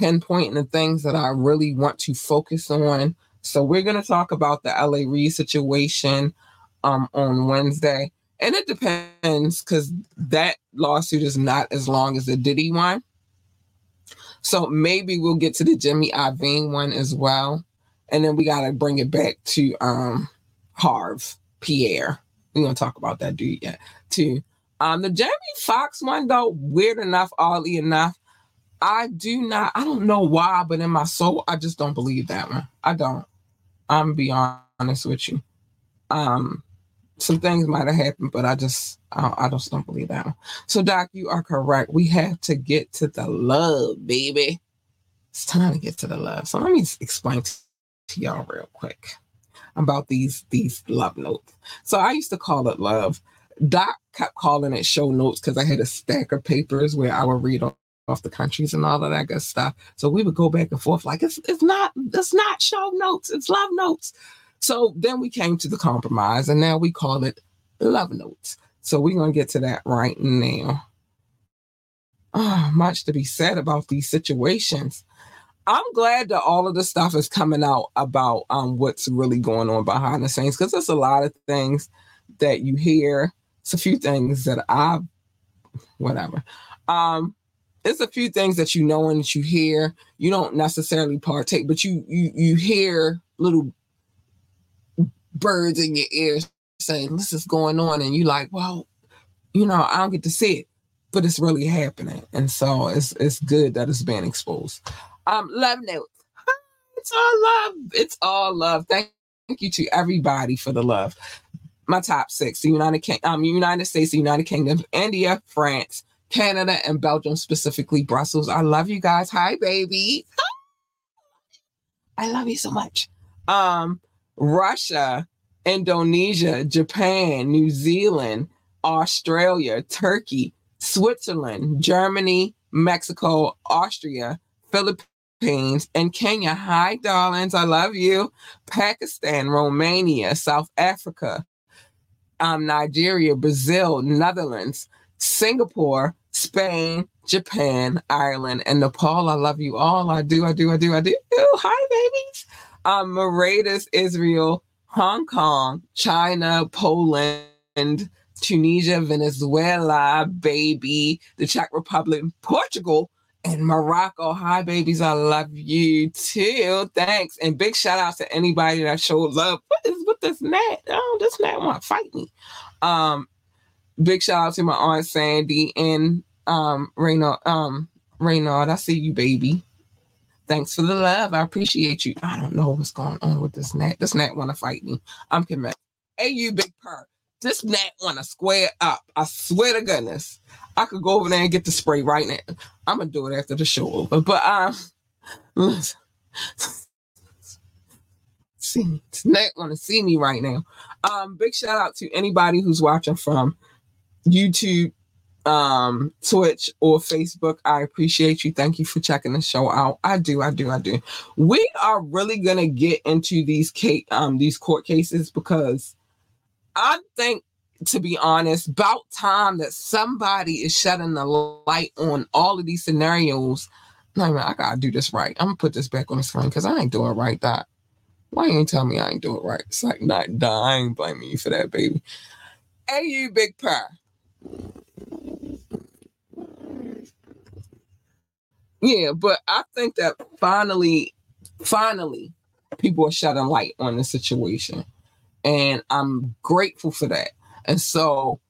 pinpointing the things that I really want to focus on so we're to talk about the LA Reid situation um, on Wednesday. And it depends because that lawsuit is not as long as the Diddy one. So maybe we'll get to the Jimmy Iovine one as well. And then we got to bring it back to um, Harve Pierre. Going to talk about that dude yet, too. Um, the Jamie Foxx one, though, weird enough, oddly enough, I do not, I don't know why, but in my soul, I just don't believe that one. I don't. I'm be honest with you. Um, some things might have happened, but I just I, I just don't believe that. So, Doc, you are correct. We have to get to the love, baby. It's time to get to the love. So let me explain to, y'all real quick about these these love notes. So I used to call it love. Doc kept calling it show notes because I had a stack of papers where I would read off the countries and all of that good stuff. So we would go back and forth like it's it's not it's not show notes, it's love notes. So then we came to the compromise and now we call it love notes. So we're gonna get to that right now. Oh, much to be said about these situations. I'm glad that all of the stuff is coming out about um what's really going on behind the scenes because there's a lot of things that you hear. It's a few things that I've whatever. Um, it's a few things that you know and that you hear. You don't necessarily partake, but you you you hear little birds in your ears saying this is going on, and you like, well, you know, I don't get to see it, but it's really happening, and so it's it's good that it's being exposed. Um, love notes. It's all love. It's all love. Thank, thank you to everybody for the love. My top six: the United King, um, United States, the United Kingdom, India, France, Canada and Belgium, specifically Brussels. I love you guys. Hi, baby. I love you so much. Um, Russia, Indonesia, Japan, New Zealand, Australia, Turkey, Switzerland, Germany, Mexico, Austria, Philippines, and Kenya. Hi, darlings. I love you. Pakistan, Romania, South Africa, um, Nigeria, Brazil, Netherlands, Singapore, Spain, Japan, Ireland, and Nepal. I love you all. I do, I do, I do, I do. Hi, babies. Um, Mauritius, Israel, Hong Kong, China, Poland, Tunisia, Venezuela, baby, the Czech Republic, Portugal, and Morocco. Hi, babies. I love you too. Thanks. And big shout out to anybody that showed love. What is with this gnat? Oh, this gnat want to fight me. Um, big shout out to my aunt Sandy and um Reynard, um. I see you, baby. Thanks for the love. I appreciate you. I don't know what's going on with this gnat. This gnat want to fight me. I'm convinced. Hey, you big purr. This gnat want to square up. I swear to goodness. I could go over there and get the spray right now. I'm gonna do it after the show over. But um, listen. see, gnat want to see me right now. Um, big shout out to anybody who's watching from YouTube, um, Twitch, or Facebook. I appreciate you. Thank you for checking the show out. I do, I do, I do. We are really gonna get into these case, um, these court cases because I think, to be honest, about time that somebody is shedding the light on all of these scenarios. No, man, I gotta do this right. I'm gonna put this back on the screen because I ain't doing it right. That why you ain't tell me I ain't doing right? It's like not dying. Blame me for that, baby. Hey, you big pie. Yeah, but I think that finally, finally, people are shedding light on the situation. And I'm grateful for that. And so,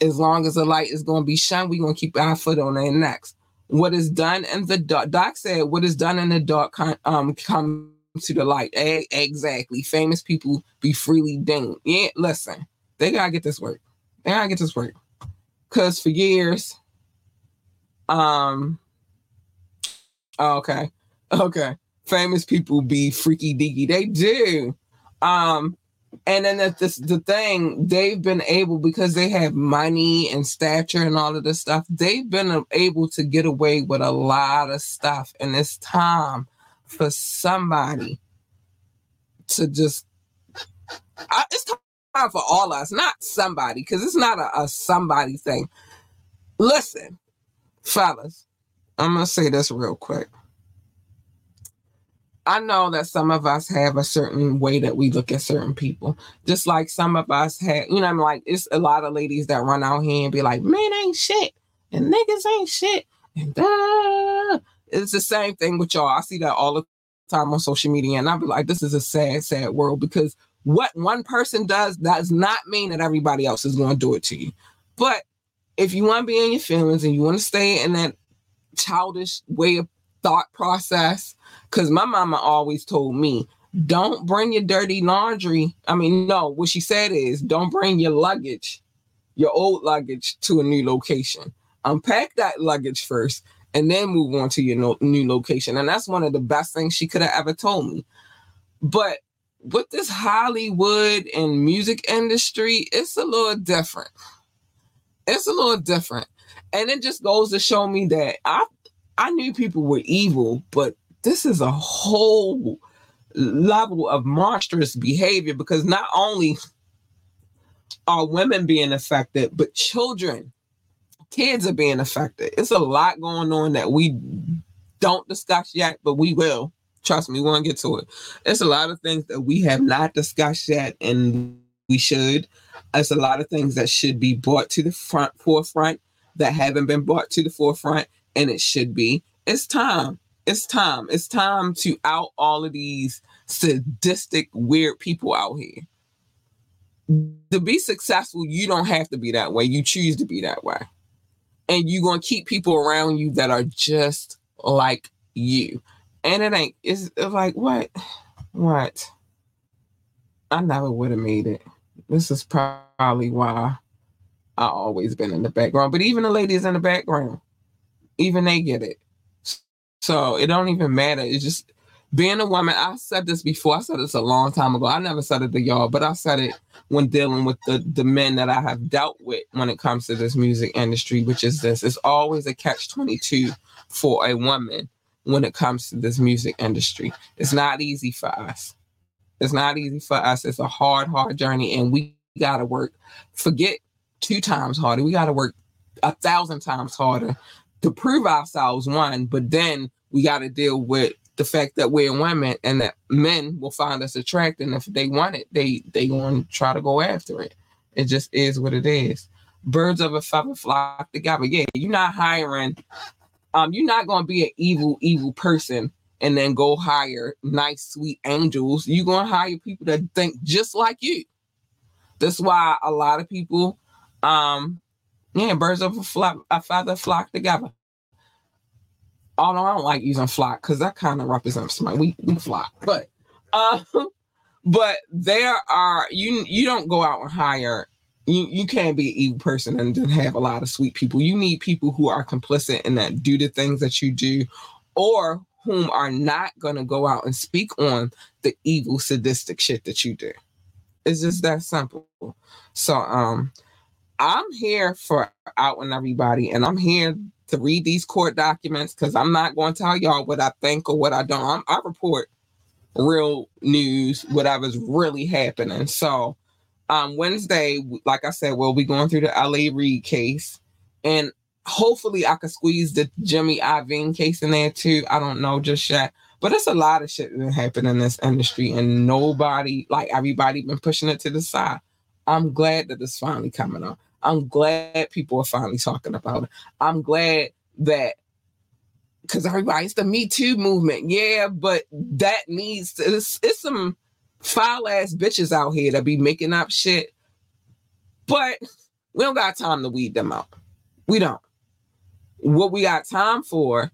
as long as the light is going to be shone, we're going to keep our foot on their necks. What is done in the dark, Doc said, what is done in the dark um, comes to the light. A- exactly. Famous people be freely dinged. Yeah, listen, they got to get this work. They got to get this work. Because for years, um, okay, okay, famous people be freaky deaky. They do. Um, and then the, this, the thing they've been able because they have money and stature and all of this stuff they've been able to get away with a lot of stuff and it's time for somebody to just I, it's time for all us not somebody because it's not a, a somebody thing listen fellas i'm gonna say this real quick I know that some of us have a certain way that we look at certain people. Just like some of us have, you know, I'm like, it's a lot of ladies that run out here and be like, men ain't shit and niggas ain't shit. And uh, it's the same thing with y'all. I see that all the time on social media. And I'll be like, this is a sad, sad world because what one person does does not mean that everybody else is going to do it to you. But if you want to be in your feelings and you want to stay in that childish way of thought process, because my mama always told me, don't bring your dirty laundry. I mean, no, what she said is don't bring your luggage, your old luggage to a new location. Unpack that luggage first and then move on to your new location. And that's one of the best things she could have ever told me. But with this Hollywood and music industry, it's a little different. It's a little different. And it just goes to show me that I I knew people were evil, but this is a whole level of monstrous behavior because not only are women being affected, but children, kids are being affected. It's a lot going on that we don't discuss yet, but we will. Trust me, we want to get to it. It's a lot of things that we have not discussed yet, and we should. It's a lot of things that should be brought to the front forefront that haven't been brought to the forefront, and it should be. It's time it's time. It's time to out all of these sadistic, weird people out here. To be successful, you don't have to be that way. You choose to be that way. And you're going to keep people around you that are just like you. And it ain't, it's, like, what? What? I never would have made it. This is probably why I always been in the background. But even the ladies in the background, even they get it. So it don't even matter. It's just being a woman. I said this before. I said this a long time ago. I never said it to y'all, but I said it when dealing with the the men that I have dealt with when it comes to this music industry, which is this. It's always a catch twenty two for a woman when it comes to this music industry. It's not easy for us. It's not easy for us. It's a hard, hard journey, and we gotta work. Forget two times harder. We gotta work a thousand times harder to prove ourselves one, but then we got to deal with the fact that we're women and that men will find us attractive. If they want it, they they going to try to go after it. It just is what it is. Birds of a feather flock together. Yeah, you're not hiring. Um, you're not going to be an evil, evil person and then go hire nice, sweet angels. You're going to hire people that think just like you. That's why a lot of people um yeah, birds of a flock, a feather flock together. although I don't like using flock because that kind of represents my we we flock, but um, *laughs* but there are you you don't go out and hire you you can't be an evil person and then have a lot of sweet people. You need people who are complicit and that do the things that you do, or whom are not going to go out and speak on the evil sadistic shit that you do. It's just that simple. So um I'm here for out and everybody, and I'm here to read these court documents because I'm not going to tell y'all what I think or what I don't. I'm, I report real news, whatever's really happening. So um Wednesday, like I said, we'll be going through the LA Reid case, and hopefully I could squeeze the Jimmy Iovine case in there too. I don't know just yet. But it's a lot of shit that happened in this industry, and nobody, like everybody, been pushing it to the side. I'm glad that it's finally coming up. I'm glad people are finally talking about it. I'm glad that because everybody, it's the Me Too movement, yeah, but that needs to, it's, it's some foul ass bitches out here that be making up shit, but we don't got time to weed them out. We don't. What we got time for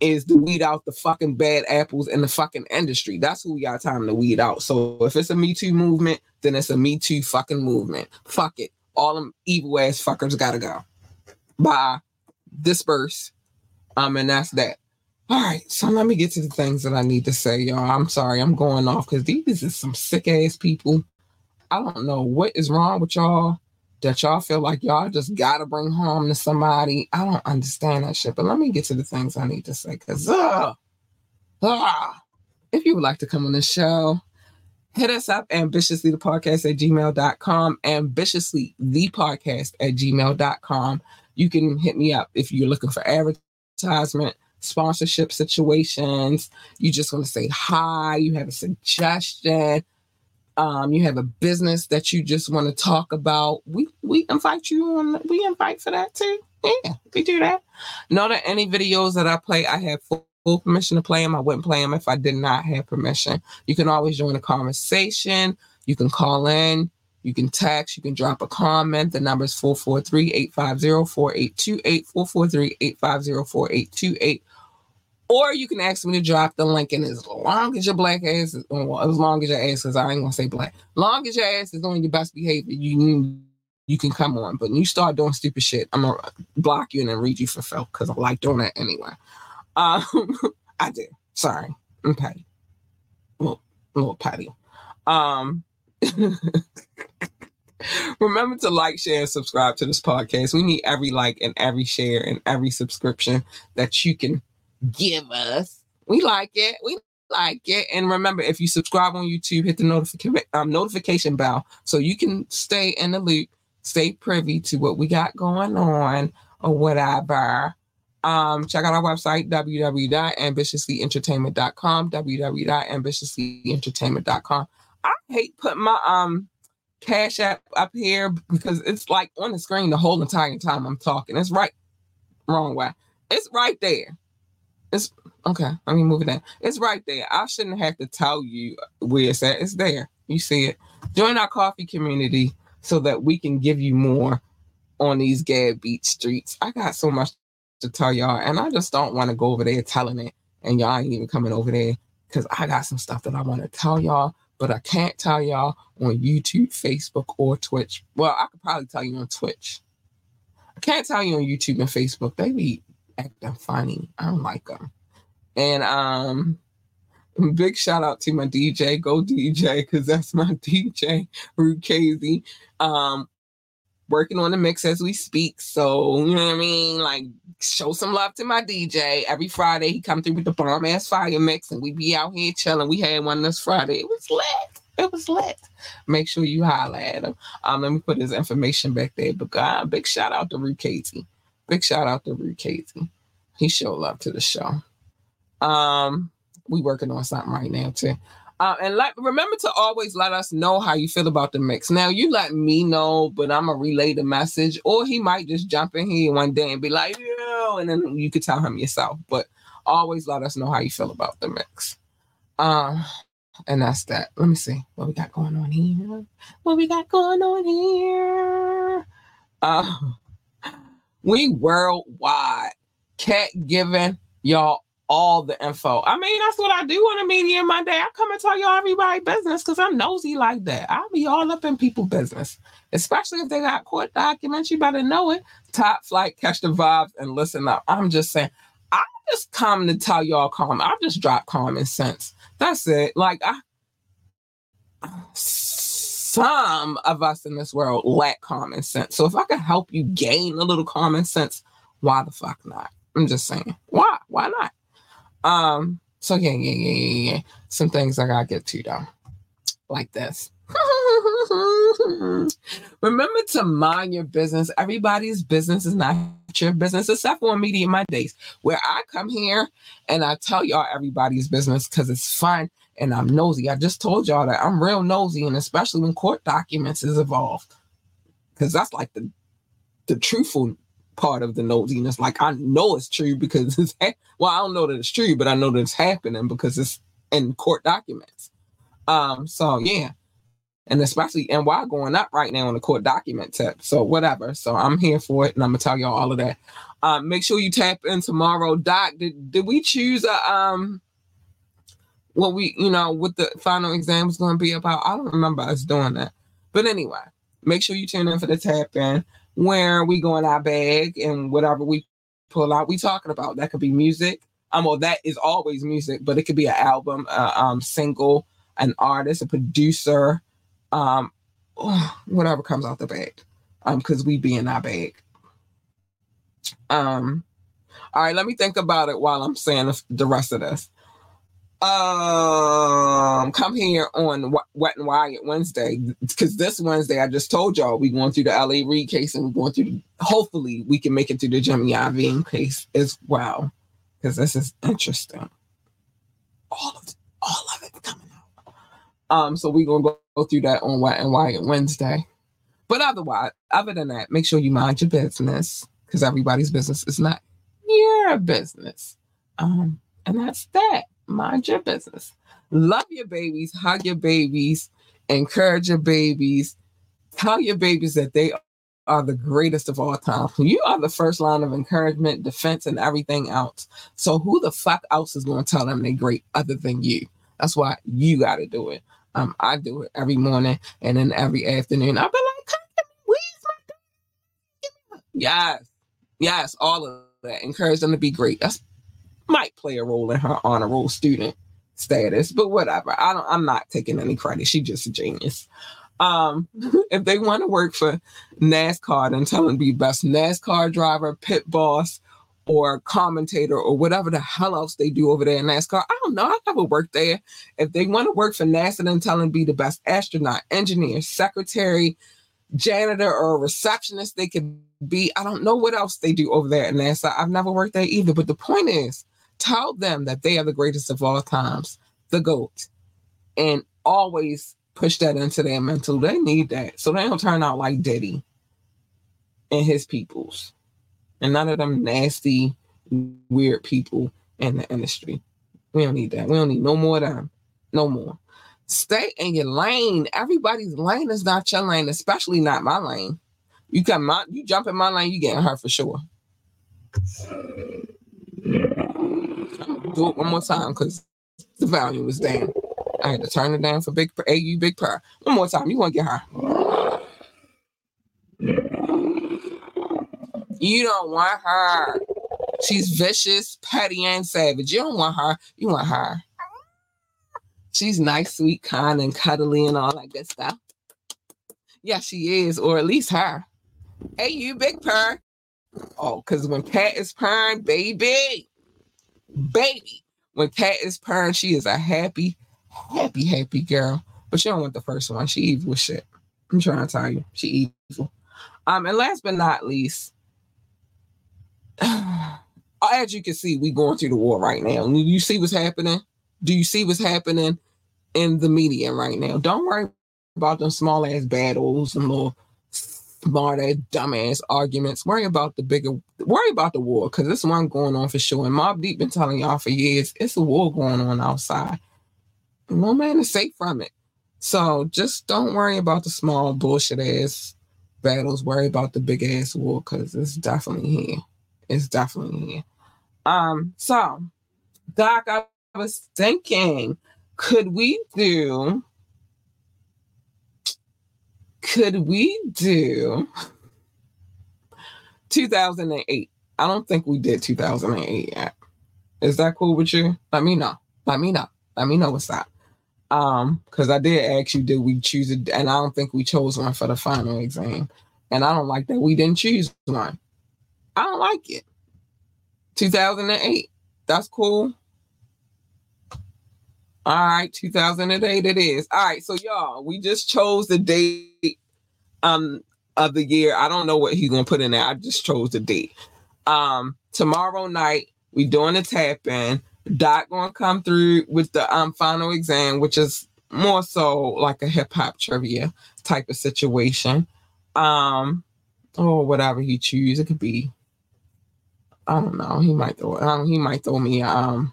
is to weed out the fucking bad apples in the fucking industry. That's who we got time to weed out. So if it's a Me Too movement, then it's a Me Too fucking movement. Fuck it. All them evil ass fuckers gotta go. Bye. Disperse. Um, and that's that. All right, so let me get to the things that I need to say, y'all. I'm sorry, I'm going off because these is some sick ass people. I don't know what is wrong with y'all that y'all feel like y'all just gotta bring harm to somebody. I don't understand that shit. But let me get to the things I need to say. Cause uh, uh, if you would like to come on the show, hit us up ambitiously the podcast at gmail.com, ambitiously the podcast at gmail.com. You can hit me up if you're looking for advertisement, sponsorship situations. You just want to say hi, you have a suggestion um, you have a business that you just want to talk about, we we invite you on. We invite for that too. Yeah, we do that. Know that any videos that I play, I have full, full permission to play them. I wouldn't play them if I did not have permission. You can always join a conversation. You can call in. You can text. You can drop a comment. The number is 443 850 4828. 443 850 4828 or you can ask me to drop the link, and as long as your black ass is, well, as long as your ass is, I ain't gonna say black, long as your ass is on your best behavior, you you can come on. But when you start doing stupid shit, I'm gonna block you and then read you for filth because I like doing that anyway. Um, *laughs* I do. Sorry, I'm petty. A little, a little petty. Um. *laughs* Remember to like, share, and subscribe to this podcast. We need every like and every share and every subscription that you can give us. We like it. We like it. And remember, if you subscribe on YouTube, hit the notification um, notification bell so you can stay in the loop, stay privy to what we got going on or whatever. Um, check out our website, www.ambitiouslyentertainment.com, www.ambitiouslyentertainment.com. I hate putting my um cash app up here because it's like on the screen the whole entire time I'm talking. It's right, wrong way. It's right there. It's okay. Let me move it down. It's right there. I shouldn't have to tell you where it's at. It's there. You see it. Join our coffee community so that we can give you more on these Gab Beat streets. I got so much to tell y'all, and I just don't want to go over there telling it, and y'all ain't even coming over there because I got some stuff that I want to tell y'all, but I can't tell y'all on YouTube, Facebook, or Twitch. Well, I could probably tell you on Twitch. I can't tell you on YouTube and Facebook. They be acting funny. I don't like them. And um, big shout out to my DJ, go DJ, because that's my *laughs* DJ, Rukazy. Um, working on the mix as we speak. So, you know what I mean? Like, show some love to my DJ. Every Friday, he come through with the bomb ass fire mix, and we be out here chilling. We had one this Friday. It was lit. It was lit. Make sure you holler at him. Um, let me put his information back there. But God, big shout out to Rukazy. Big shout out to Rude Casey. He showed love to the show. Um, we working on something right now too. Uh, and let remember to always let us know how you feel about the mix. Now you let me know, but I'm gonna relay the message, or he might just jump in here one day and be like, "Yo," and then you could tell him yourself. But always let us know how you feel about the mix. Um, and that's that. Let me see what we got going on here. What we got going on here? Uh, we worldwide. Cat giving y'all all the info. I mean, that's what I do on a media Monday. I come and tell y'all everybody business because I'm nosy like that. I'll be all up in people business, especially if they got court documents. You better know it. Top flight, catch the vibes, and listen up. I'm just saying, I just come to tell y'all calm. I just drop common sense. That's it. Like I some of us in this world lack common sense. So if I can help you gain a little common sense, why the fuck not? I'm just saying. Why? Why not? Um, so yeah, yeah, yeah, yeah, yeah. Some things I gotta get to though. Like this. *laughs* Remember to mind your business. Everybody's business is not your business, except for Media Mondays, where I come here and I tell y'all everybody's business because it's fun and I'm nosy. I just told y'all that I'm real nosy, and especially when court documents is involved, because that's like the the truthful part of the nosiness. Like I know it's true because *laughs* it's ha- well, I don't know that it's true, but I know that it's happening because it's in court documents. Um, so yeah. And especially NY going up right now on the court document tip. So whatever. So I'm here for it and I'm gonna tell y'all all of that. Um, make sure you tap in tomorrow. Doc, did, did we choose a um what we, you know, what the final exam is gonna be about? I don't remember us doing that. But anyway, make sure you tune in for the tap in where we go in our bag and whatever we pull out, we talking about. That could be music. Um, well, that is always music, but it could be an album, uh, um, single, an artist, a producer, um, *sighs* whatever comes out the bag. Um, because we be in our bag. Um, all right, let me think about it while I'm saying the rest of this um come here on Wet and Wired Wednesday because this Wednesday I just told y'all we going through the LA Reid case and we're going through. hopefully, we can make it through the Jimmy Iovine case as well because this is interesting. All of all of it coming out. Um, so we're gonna go through that on Wet and Wired Wednesday. But otherwise, other than that, make sure you mind your business because everybody's business is not your business. Um, and that's that mind your business. Love your babies, hug your babies, encourage your babies, tell your babies that they are the greatest of all time. You are the first line of encouragement, defense, and everything else. So who the fuck else is going to tell them they're great other than you? That's why you got to do it. Um, I do it every morning and then every afternoon. I'll be like, Yes, yes, all of that. Encourage them to be great. That's might play a role in her honor roll student status, but whatever. I don't I'm not taking any credit. She's just a genius. Um, *laughs* if they want to work for NASCAR and tell them be best NASCAR driver, pit boss, or commentator, or whatever the hell else they do over there in NASCAR, I don't know. I never worked there. If they want to work for NASA and tell them be the best astronaut, engineer, secretary, janitor, or receptionist, they could be. I don't know what else they do over there at NASA. I've never worked there either. But the point is, Tell them that they are the greatest of all times, the GOAT, and always push that into their mental. They need that. So they don't turn out like Diddy and his peoples. And none of them nasty, weird people in the industry. We don't need that. We don't need no more of them. No more. Stay in your lane. Everybody's lane is not your lane, especially not my lane. You come out, you jump in my lane, you getting hurt for sure do it one more time because the volume was down. I had to turn it down for big AU Big Purr. One more time. You want to get her? You don't want her. She's vicious, petty, and savage. You don't want her. You want her. She's nice, sweet, kind, and cuddly, and all that good stuff. Yeah, she is, or at least her. Hey, you big purr. Oh, because when Pat is purring, baby, baby. When Cat is purring, she is a happy, happy, happy girl. But she don't want the first one. She evil shit. I'm trying to tell you, she evil. Um, and last but not least, *sighs* as you can see, we going through the war right now. Do you see what's happening? Do you see what's happening in the media right now? Don't worry about them small ass battles and little smart ass, dumbass arguments. Worry about the bigger, worry about the war because this one going on for sure. And Mobb Deep been telling y'all for years it's a war going on outside. No man is safe from it. So just don't worry about the small bullshit ass battles. Worry about the big ass war because it's definitely here. It's definitely here. Um, so Doc, I was thinking, could we do could we do 2008? I don't think we did 2008 yet. Is that cool with you? Let me know. Let me know. Let me know what's up. Um, because I did ask you, did we choose it? And I don't think we chose one for the final exam. And I don't like that we didn't choose one. I don't like it. 2008. That's cool. All right, 2008 it is. All right, so y'all, we just chose the date um of the year. I don't know what he's gonna put in there. I just chose the date. Um, tomorrow night we doing a tap in. Doc gonna come through with the um final exam, which is more so like a hip hop trivia type of situation. Um, or whatever he choose. It could be. I don't know. He might throw. Um, he might throw me. Um,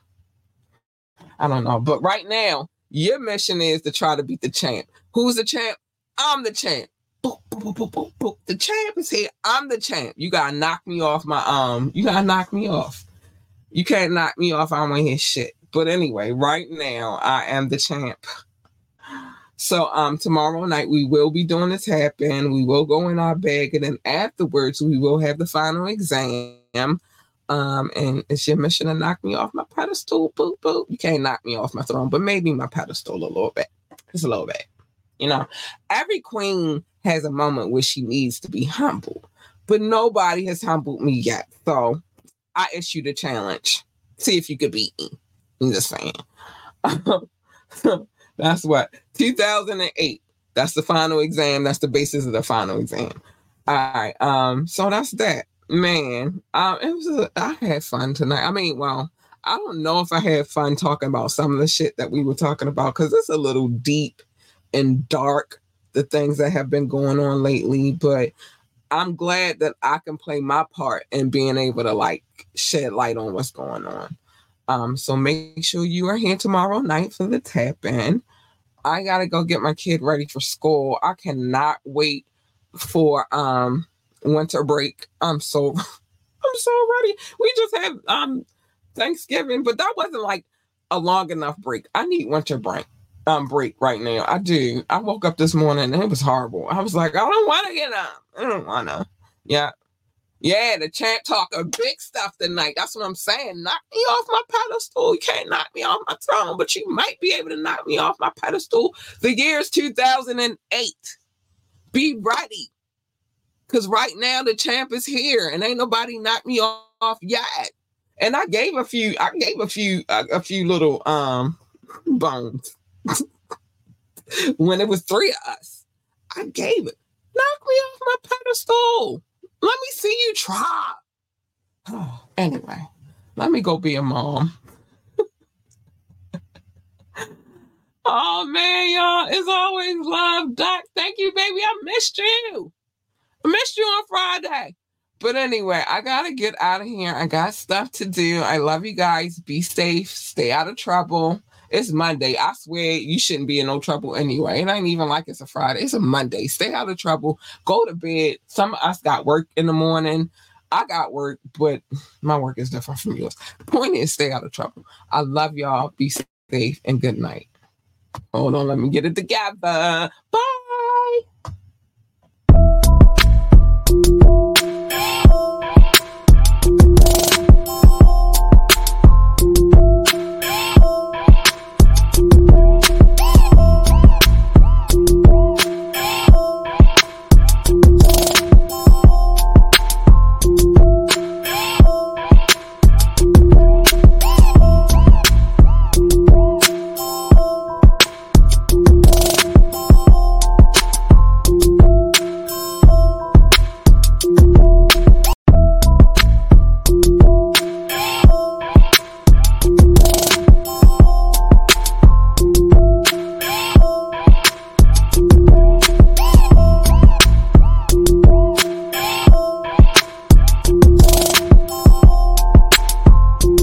I don't know. But right now, your mission is to try to beat the champ. Who's the champ? I'm the champ. Boop, boop, boop, boop. The champ is here. I'm the champ. You gotta knock me off my um. You gotta knock me off. You can't knock me off. I don't want to hear shit. But anyway, right now I am the champ. So um tomorrow night we will be doing the tap in. We will go in our bag, and then afterwards we will have the final exam. Um, and it's your mission to knock me off my pedestal. Boop boop. You can't knock me off my throne, but maybe my pedestal a little bit. Just a little bit. You know, every queen has a moment where she needs to be humble, but nobody has humbled me yet. So I issue the challenge. See if you could beat me. I'm just saying. *laughs* That's what 2008. That's the final exam. That's the basis of the final exam. All right. Um. So that's that. Man, um, it was. A, I had fun tonight. I mean, well, I don't know if I had fun talking about some of the shit that we were talking about because it's a little deep and dark. The things that have been going on lately, but I'm glad that I can play my part in being able to like shed light on what's going on. Um, so make sure you are here tomorrow night for the tap in. I gotta go get my kid ready for school. I cannot wait for um winter break. I'm so *laughs* I'm so ready. We just had um Thanksgiving, but that wasn't like a long enough break. I need winter break um break right now. I do. I woke up this morning and it was horrible. I was like, I don't want to get up. I don't want to. Yeah. Yeah, the champ talking big stuff tonight. That's what I'm saying. Knock me off my pedestal. You can't knock me off my throne, but you might be able to knock me off my pedestal. The year is 2008. Be ready. Because right now the champ is here and ain't nobody knocked me off yet. And I gave a few, I gave a few, a, a few little um bones. *laughs* when it was three of us, I gave it. Knock me off my pedestal. Let me see you try. Oh, *sighs* anyway, let me go be a mom. *laughs* oh man, y'all, it's always love, Doc. Thank you, baby. I missed you. I missed you on Friday. But anyway, I gotta get out of here. I got stuff to do. I love you guys. Be safe. Stay out of trouble. It's Monday. I swear you shouldn't be in no trouble anyway. It ain't even like it's a Friday. It's a Monday. Stay out of trouble. Go to bed. Some of us got work in the morning. I got work, but my work is different from yours. The point is, stay out of trouble. I love y'all. Be safe and good night. Hold on, let me get it together. Bye. Thank you.